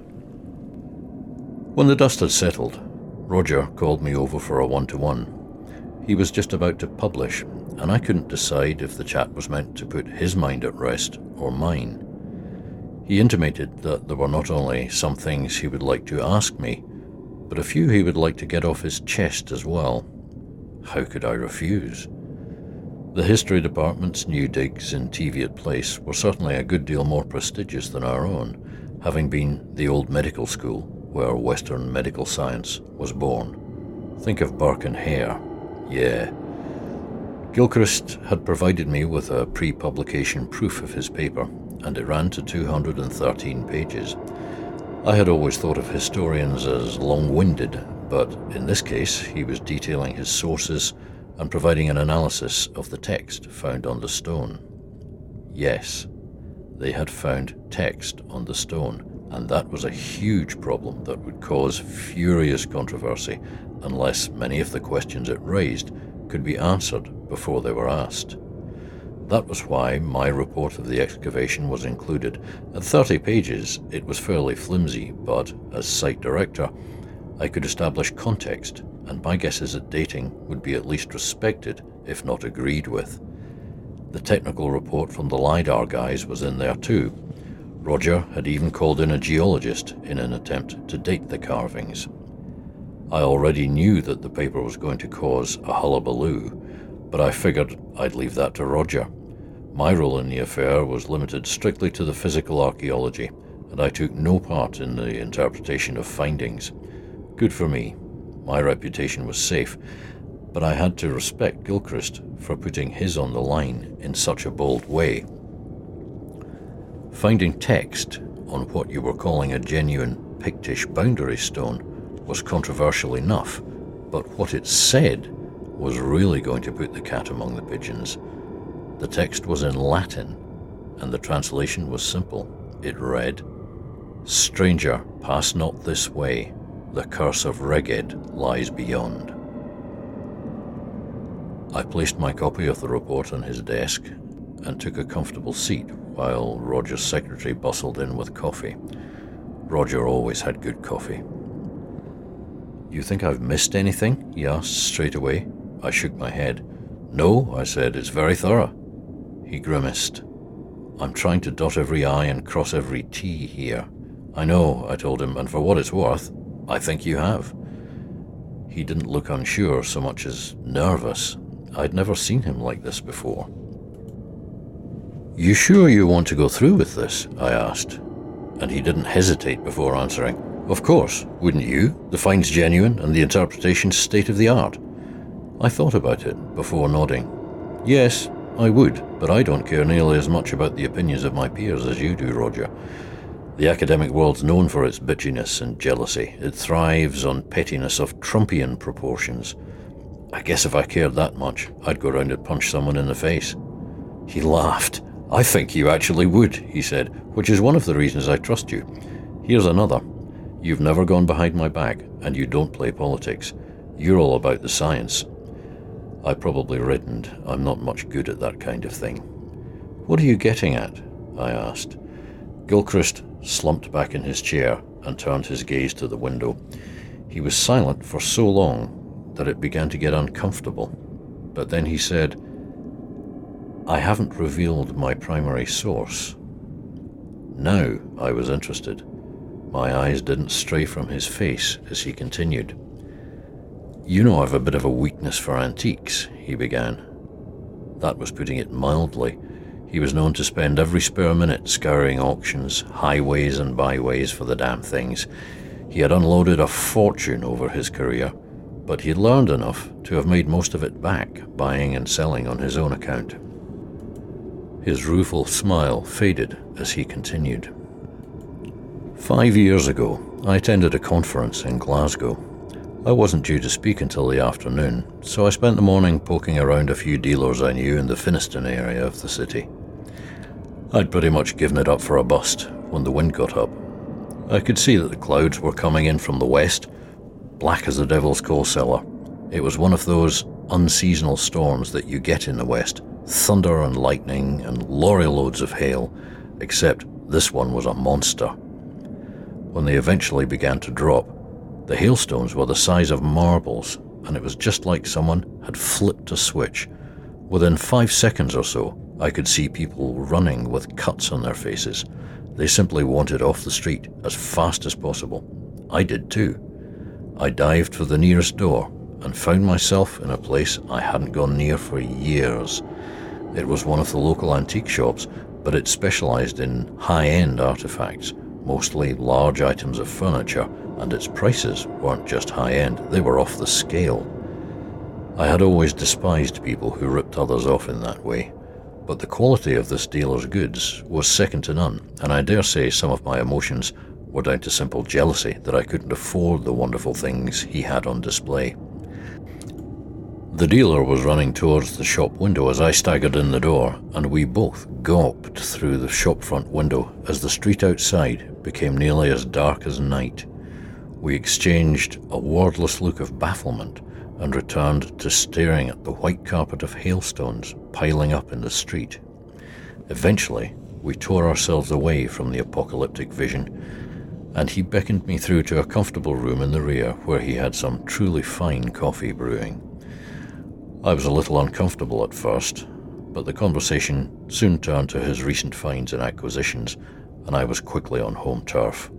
When the dust had settled, Roger called me over for a one to one. He was just about to publish, and I couldn't decide if the chat was meant to put his mind at rest or mine. He intimated that there were not only some things he would like to ask me, but a few he would like to get off his chest as well. How could I refuse? The history department's new digs in Teviot Place were certainly a good deal more prestigious than our own, having been the old medical school where Western medical science was born. Think of Burke and Hare. Yeah. Gilchrist had provided me with a pre publication proof of his paper, and it ran to 213 pages. I had always thought of historians as long winded, but in this case he was detailing his sources and providing an analysis of the text found on the stone. Yes, they had found text on the stone, and that was a huge problem that would cause furious controversy unless many of the questions it raised could be answered before they were asked. That was why my report of the excavation was included. At 30 pages, it was fairly flimsy, but as site director, I could establish context, and my guesses at dating would be at least respected, if not agreed with. The technical report from the LIDAR guys was in there too. Roger had even called in a geologist in an attempt to date the carvings. I already knew that the paper was going to cause a hullabaloo, but I figured I'd leave that to Roger. My role in the affair was limited strictly to the physical archaeology, and I took no part in the interpretation of findings. Good for me. My reputation was safe, but I had to respect Gilchrist for putting his on the line in such a bold way. Finding text on what you were calling a genuine Pictish boundary stone was controversial enough, but what it said was really going to put the cat among the pigeons. The text was in Latin, and the translation was simple. It read, Stranger, pass not this way, the curse of Reged lies beyond. I placed my copy of the report on his desk and took a comfortable seat while Roger's secretary bustled in with coffee. Roger always had good coffee. You think I've missed anything? he asked straight away. I shook my head. No, I said, it's very thorough. He grimaced. I'm trying to dot every I and cross every T here. I know, I told him, and for what it's worth, I think you have. He didn't look unsure so much as nervous. I'd never seen him like this before. You sure you want to go through with this? I asked, and he didn't hesitate before answering. Of course, wouldn't you? The find's genuine and the interpretation's state of the art. I thought about it before nodding. Yes, I would, but I don't care nearly as much about the opinions of my peers as you do, Roger. The academic world's known for its bitchiness and jealousy. It thrives on pettiness of Trumpian proportions. I guess if I cared that much, I'd go round and punch someone in the face. He laughed. I think you actually would, he said, which is one of the reasons I trust you. Here's another. You've never gone behind my back, and you don't play politics. You're all about the science. I probably reddened. I'm not much good at that kind of thing. What are you getting at? I asked. Gilchrist slumped back in his chair and turned his gaze to the window. He was silent for so long that it began to get uncomfortable. But then he said, I haven't revealed my primary source. Now I was interested. My eyes didn't stray from his face as he continued. You know I've a bit of a weakness for antiques, he began. That was putting it mildly. He was known to spend every spare minute scouring auctions, highways and byways for the damn things. He had unloaded a fortune over his career, but he'd learned enough to have made most of it back, buying and selling on his own account. His rueful smile faded as he continued. Five years ago, I attended a conference in Glasgow. I wasn't due to speak until the afternoon, so I spent the morning poking around a few dealers I knew in the Finnieston area of the city. I'd pretty much given it up for a bust when the wind got up. I could see that the clouds were coming in from the west, black as the devil's coal cellar. It was one of those unseasonal storms that you get in the west thunder and lightning and lorry loads of hail, except this one was a monster. When they eventually began to drop, the hailstones were the size of marbles, and it was just like someone had flipped a switch. Within five seconds or so, I could see people running with cuts on their faces. They simply wanted off the street as fast as possible. I did too. I dived for the nearest door and found myself in a place I hadn't gone near for years. It was one of the local antique shops, but it specialized in high end artifacts, mostly large items of furniture, and its prices weren't just high end, they were off the scale. I had always despised people who ripped others off in that way, but the quality of this dealer's goods was second to none, and I dare say some of my emotions were down to simple jealousy that I couldn't afford the wonderful things he had on display. The dealer was running towards the shop window as I staggered in the door, and we both gawped through the shop front window as the street outside became nearly as dark as night. We exchanged a wordless look of bafflement and returned to staring at the white carpet of hailstones piling up in the street. Eventually, we tore ourselves away from the apocalyptic vision, and he beckoned me through to a comfortable room in the rear where he had some truly fine coffee brewing. I was a little uncomfortable at first, but the conversation soon turned to his recent finds and acquisitions, and I was quickly on home turf.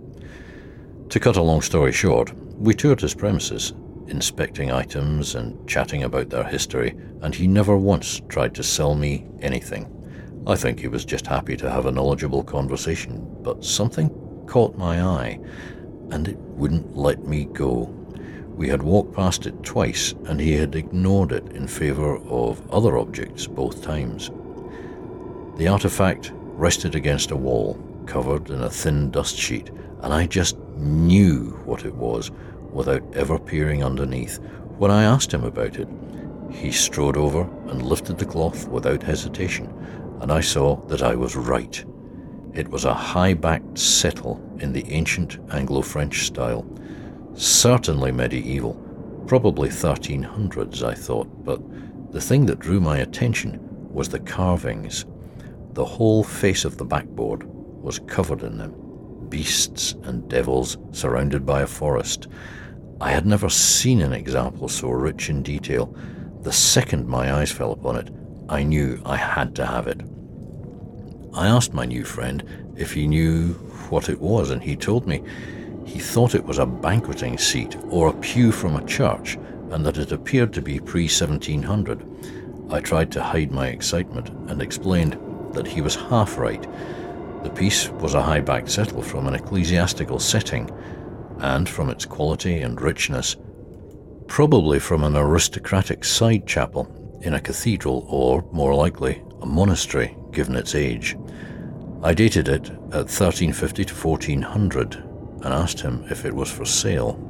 To cut a long story short, we toured his premises, inspecting items and chatting about their history, and he never once tried to sell me anything. I think he was just happy to have a knowledgeable conversation, but something caught my eye, and it wouldn't let me go. We had walked past it twice, and he had ignored it in favour of other objects both times. The artifact rested against a wall, covered in a thin dust sheet, and I just knew what it was without ever peering underneath. When I asked him about it, he strode over and lifted the cloth without hesitation, and I saw that I was right. It was a high backed settle in the ancient Anglo French style Certainly medieval, probably 1300s, I thought, but the thing that drew my attention was the carvings. The whole face of the backboard was covered in them beasts and devils surrounded by a forest. I had never seen an example so rich in detail. The second my eyes fell upon it, I knew I had to have it. I asked my new friend if he knew what it was, and he told me he thought it was a banqueting seat or a pew from a church, and that it appeared to be pre 1700. I tried to hide my excitement and explained that he was half right. The piece was a high backed settle from an ecclesiastical setting, and from its quality and richness, probably from an aristocratic side chapel in a cathedral or, more likely, a monastery, given its age. I dated it at 1350 to 1400 and asked him if it was for sale.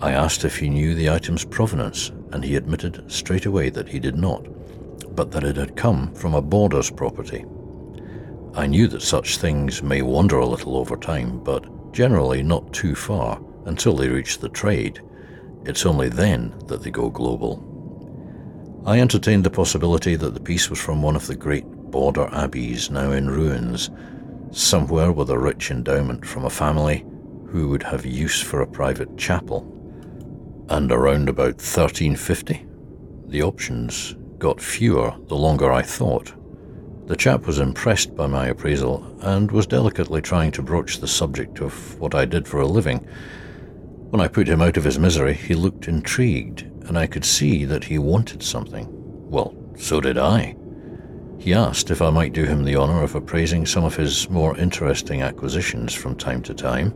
I asked if he knew the item's provenance, and he admitted straight away that he did not, but that it had come from a boarder's property. I knew that such things may wander a little over time, but generally not too far until they reach the trade. It's only then that they go global. I entertained the possibility that the piece was from one of the great border abbeys now in ruins, somewhere with a rich endowment from a family who would have use for a private chapel. And around about 1350, the options got fewer the longer I thought. The chap was impressed by my appraisal and was delicately trying to broach the subject of what I did for a living. When I put him out of his misery, he looked intrigued, and I could see that he wanted something. Well, so did I. He asked if I might do him the honour of appraising some of his more interesting acquisitions from time to time,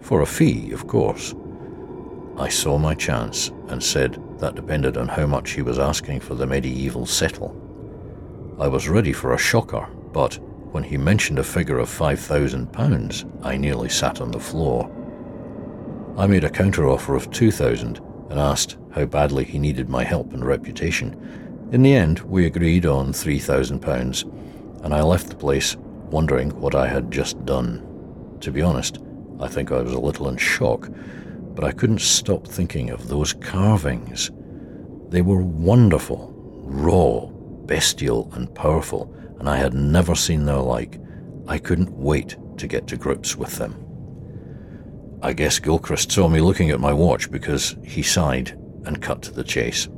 for a fee, of course. I saw my chance and said that depended on how much he was asking for the medieval settle. I was ready for a shocker, but when he mentioned a figure of £5,000, I nearly sat on the floor. I made a counteroffer of 2000 and asked how badly he needed my help and reputation, in the end, we agreed on £3,000, and I left the place wondering what I had just done. To be honest, I think I was a little in shock, but I couldn't stop thinking of those carvings. They were wonderful, raw, bestial, and powerful, and I had never seen their like. I couldn't wait to get to grips with them. I guess Gilchrist saw me looking at my watch because he sighed and cut to the chase.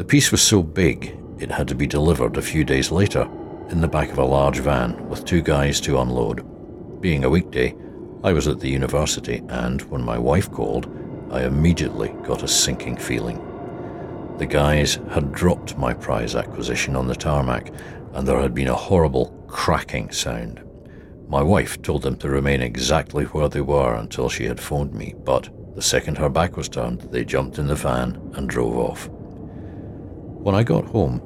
The piece was so big it had to be delivered a few days later in the back of a large van with two guys to unload. Being a weekday, I was at the university, and when my wife called, I immediately got a sinking feeling. The guys had dropped my prize acquisition on the tarmac, and there had been a horrible cracking sound. My wife told them to remain exactly where they were until she had phoned me, but the second her back was turned, they jumped in the van and drove off. When I got home,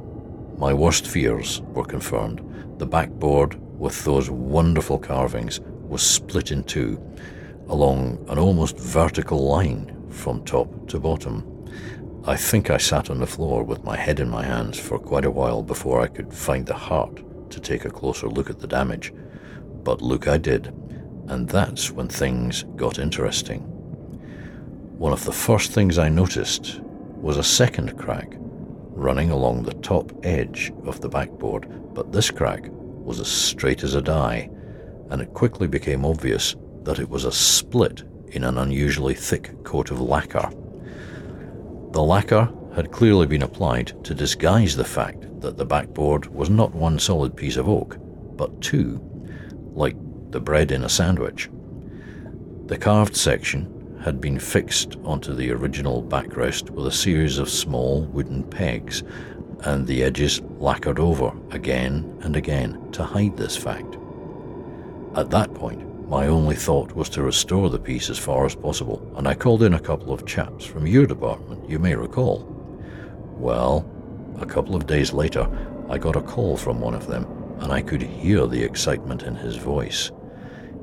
my worst fears were confirmed. The backboard with those wonderful carvings was split in two along an almost vertical line from top to bottom. I think I sat on the floor with my head in my hands for quite a while before I could find the heart to take a closer look at the damage. But look I did, and that's when things got interesting. One of the first things I noticed was a second crack running along the top edge of the backboard, but this crack was as straight as a die, and it quickly became obvious that it was a split in an unusually thick coat of lacquer. The lacquer had clearly been applied to disguise the fact that the backboard was not one solid piece of oak, but two, like the bread in a sandwich. The carved section had been fixed onto the original backrest with a series of small wooden pegs, and the edges lacquered over again and again to hide this fact. At that point, my only thought was to restore the piece as far as possible, and I called in a couple of chaps from your department, you may recall. Well, a couple of days later, I got a call from one of them, and I could hear the excitement in his voice.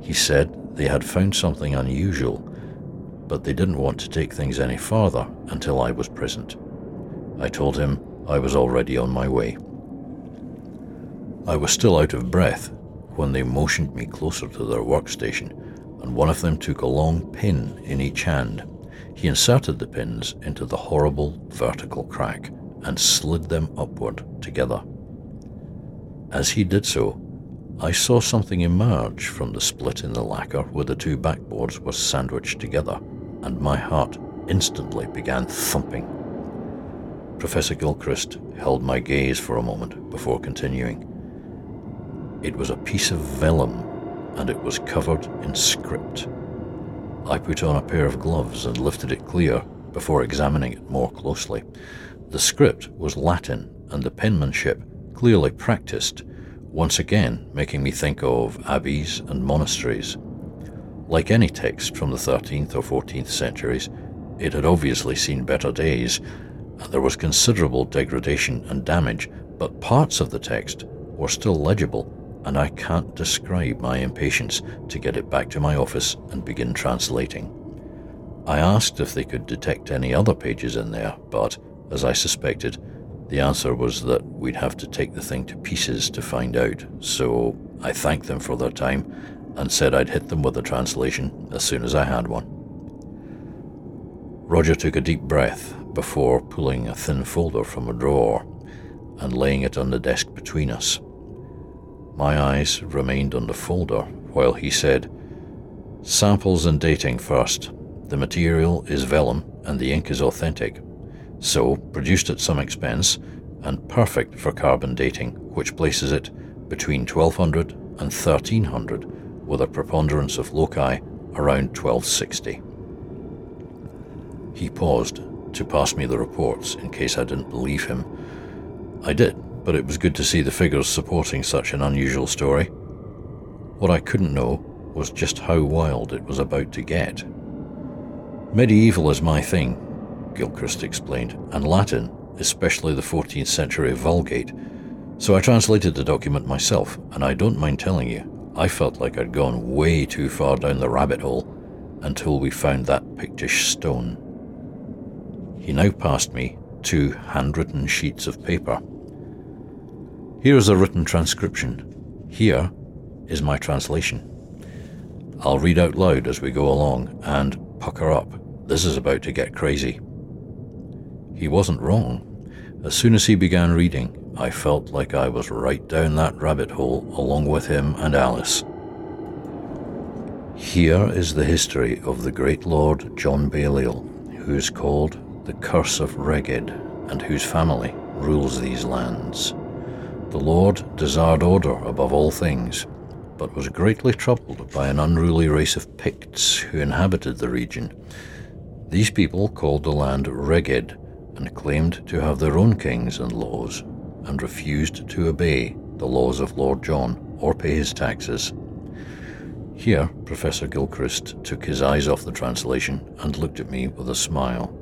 He said they had found something unusual but they didn't want to take things any farther until I was present. I told him I was already on my way. I was still out of breath when they motioned me closer to their workstation, and one of them took a long pin in each hand. He inserted the pins into the horrible vertical crack and slid them upward together. As he did so, I saw something emerge from the split in the lacquer where the two backboards were sandwiched together and my heart instantly began thumping. Professor Gilchrist held my gaze for a moment before continuing. It was a piece of vellum, and it was covered in script. I put on a pair of gloves and lifted it clear before examining it more closely. The script was Latin, and the penmanship clearly practiced, once again making me think of abbeys and monasteries. Like any text from the 13th or 14th centuries, it had obviously seen better days, and there was considerable degradation and damage, but parts of the text were still legible, and I can't describe my impatience to get it back to my office and begin translating. I asked if they could detect any other pages in there, but, as I suspected, the answer was that we'd have to take the thing to pieces to find out, so I thanked them for their time and said I'd hit them with a translation as soon as I had one. Roger took a deep breath before pulling a thin folder from a drawer and laying it on the desk between us. My eyes remained on the folder while he said, Samples and dating first. The material is vellum and the ink is authentic, so produced at some expense and perfect for carbon dating, which places it between 1200 and 1300 with a preponderance of loci around 1260. He paused to pass me the reports in case I didn't believe him. I did, but it was good to see the figures supporting such an unusual story. What I couldn't know was just how wild it was about to get. Medieval is my thing, Gilchrist explained, and Latin, especially the 14th century Vulgate. So I translated the document myself, and I don't mind telling you, I felt like I'd gone way too far down the rabbit hole until we found that Pictish stone. He now passed me two handwritten sheets of paper. Here is a written transcription. Here is my translation. I'll read out loud as we go along and pucker up. This is about to get crazy. He wasn't wrong. As soon as he began reading, I felt like I was right down that rabbit hole along with him and Alice. Here is the history of the great Lord John Balliol, who is called the curse of Reged, and whose family rules these lands. The Lord desired order above all things, but was greatly troubled by an unruly race of Picts who inhabited the region. These people called the land Reged and claimed to have their own kings and laws, and refused to obey the laws of Lord John or pay his taxes. Here, Professor Gilchrist took his eyes off the translation and looked at me with a smile.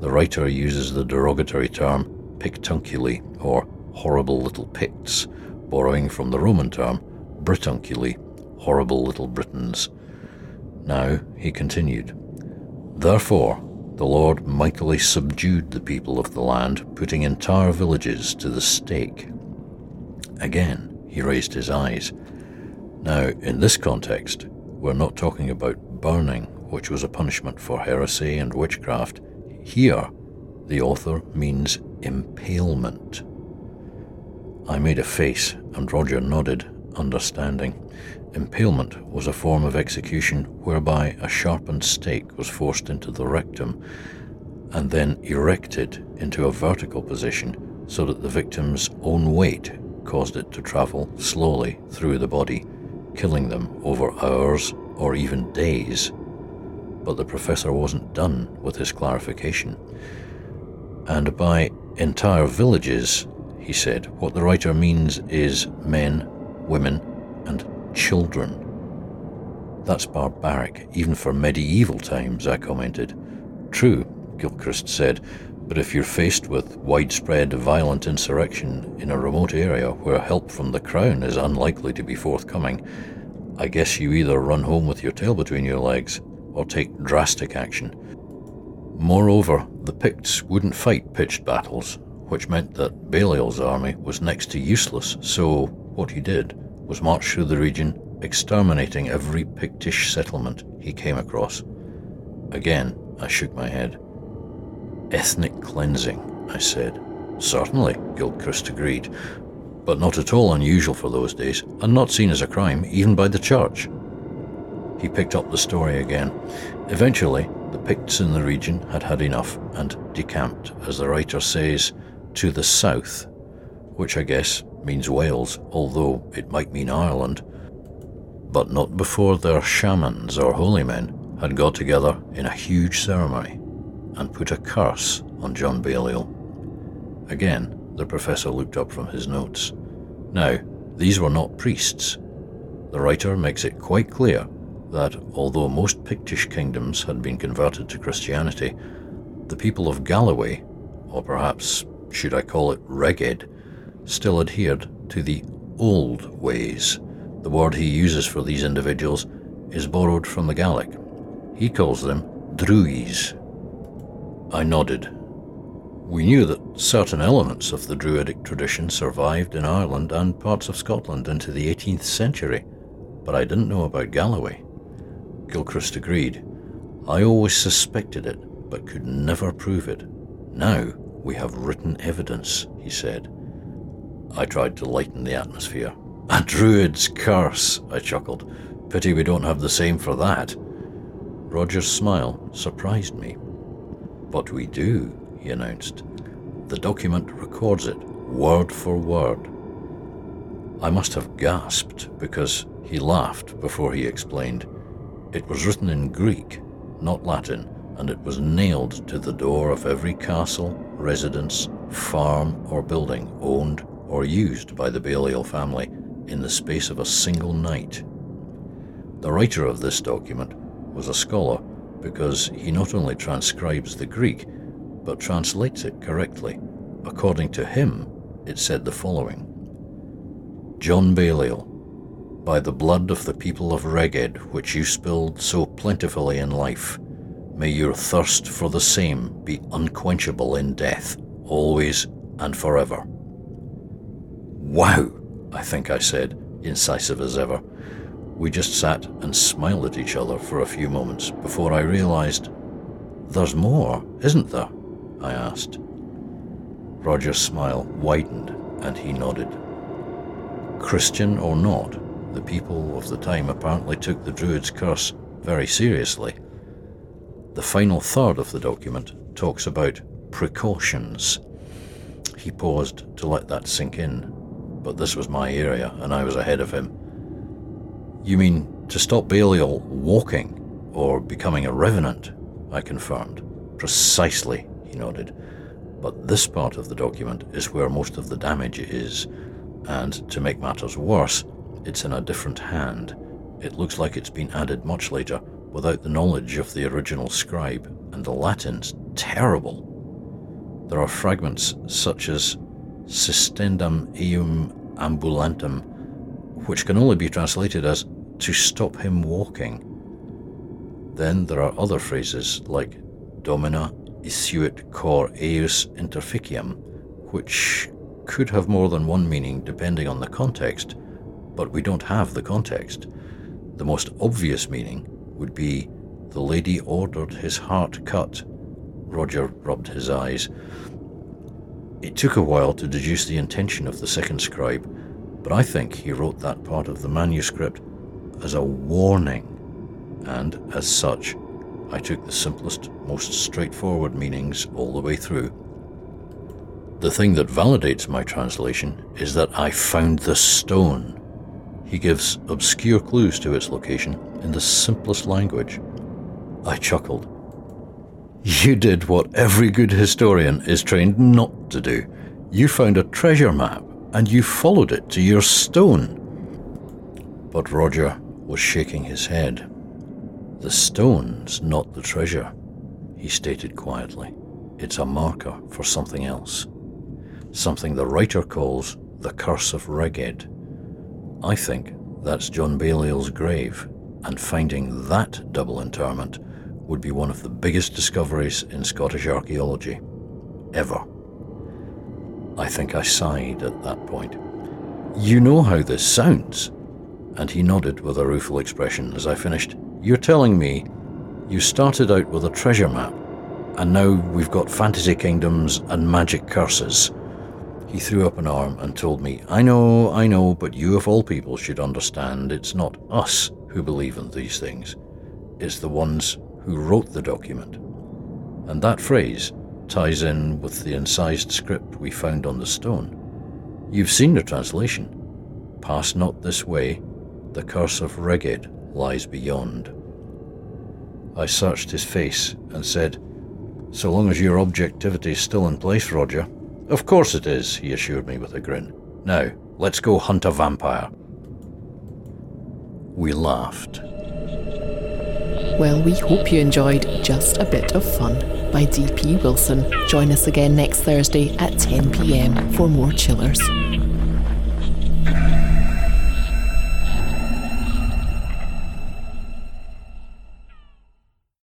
The writer uses the derogatory term pictunculi, or horrible little Picts, borrowing from the Roman term Britunculi, horrible little Britons. Now, he continued, Therefore, the Lord mightily subdued the people of the land, putting entire villages to the stake. Again, he raised his eyes. Now, in this context, we're not talking about burning, which was a punishment for heresy and witchcraft. Here, the author means impalement. I made a face, and Roger nodded, understanding. Impalement was a form of execution whereby a sharpened stake was forced into the rectum and then erected into a vertical position so that the victim's own weight caused it to travel slowly through the body, killing them over hours or even days. But the professor wasn't done with his clarification. And by entire villages, he said, what the writer means is men, women, and children. That's barbaric, even for medieval times, I commented. True, Gilchrist said, but if you're faced with widespread violent insurrection in a remote area where help from the Crown is unlikely to be forthcoming, I guess you either run home with your tail between your legs or take drastic action. Moreover, the Picts wouldn't fight pitched battles, which meant that Baliol's army was next to useless, so what he did was march through the region, exterminating every Pictish settlement he came across. Again, I shook my head. Ethnic cleansing, I said. Certainly, Gilchrist agreed, but not at all unusual for those days, and not seen as a crime even by the church. He picked up the story again. Eventually, the Picts in the region had had enough and decamped, as the writer says, to the south, which I guess means Wales, although it might mean Ireland, but not before their shamans or holy men had got together in a huge ceremony and put a curse on John Baliol. Again, the professor looked up from his notes. Now, these were not priests. The writer makes it quite clear that although most Pictish kingdoms had been converted to Christianity, the people of Galloway, or perhaps should I call it Reged, still adhered to the old ways. The word he uses for these individuals is borrowed from the Gaelic. He calls them Druids. I nodded. We knew that certain elements of the Druidic tradition survived in Ireland and parts of Scotland into the 18th century, but I didn't know about Galloway. Gilchrist agreed. I always suspected it, but could never prove it. Now we have written evidence, he said. I tried to lighten the atmosphere. A druid's curse, I chuckled. Pity we don't have the same for that. Roger's smile surprised me. But we do, he announced. The document records it, word for word. I must have gasped because he laughed before he explained. It was written in Greek, not Latin, and it was nailed to the door of every castle, residence, farm, or building owned or used by the Baliol family in the space of a single night. The writer of this document was a scholar because he not only transcribes the Greek, but translates it correctly. According to him, it said the following John Baliol, by the blood of the people of Reged, which you spilled so plentifully in life, may your thirst for the same be unquenchable in death, always and forever. Wow, I think I said, incisive as ever. We just sat and smiled at each other for a few moments before I realized, There's more, isn't there? I asked. Roger's smile widened and he nodded. Christian or not, the people of the time apparently took the Druid's curse very seriously. The final third of the document talks about precautions. He paused to let that sink in, but this was my area and I was ahead of him. You mean to stop Baliol walking or becoming a revenant? I confirmed. Precisely, he nodded. But this part of the document is where most of the damage is, and to make matters worse, it's in a different hand. It looks like it's been added much later without the knowledge of the original scribe, and the Latin's terrible. There are fragments such as Sistendam eum ambulantem, which can only be translated as to stop him walking. Then there are other phrases like Domina isuit cor eius interficium, which could have more than one meaning depending on the context, but we don't have the context. The most obvious meaning would be the lady ordered his heart cut. Roger rubbed his eyes. It took a while to deduce the intention of the second scribe, but I think he wrote that part of the manuscript as a warning, and as such, I took the simplest, most straightforward meanings all the way through. The thing that validates my translation is that I found the stone. He gives obscure clues to its location in the simplest language. I chuckled. You did what every good historian is trained not to do. You found a treasure map and you followed it to your stone. But Roger was shaking his head. The stone's not the treasure, he stated quietly. It's a marker for something else. Something the writer calls the Curse of Reged. I think that's John Baliol's grave, and finding that double interment would be one of the biggest discoveries in Scottish archaeology. Ever. I think I sighed at that point. You know how this sounds? And he nodded with a rueful expression as I finished. You're telling me you started out with a treasure map, and now we've got fantasy kingdoms and magic curses. He threw up an arm and told me, I know, I know, but you of all people should understand it's not us who believe in these things. It's the ones who wrote the document. And that phrase ties in with the incised script we found on the stone. You've seen the translation. Pass not this way, the curse of Reged lies beyond. I searched his face and said, So long as your objectivity is still in place, Roger. Of course it is, he assured me with a grin. Now, let's go hunt a vampire. We laughed. Well, we hope you enjoyed Just a Bit of Fun by DP Wilson. Join us again next Thursday at 10 pm for more chillers.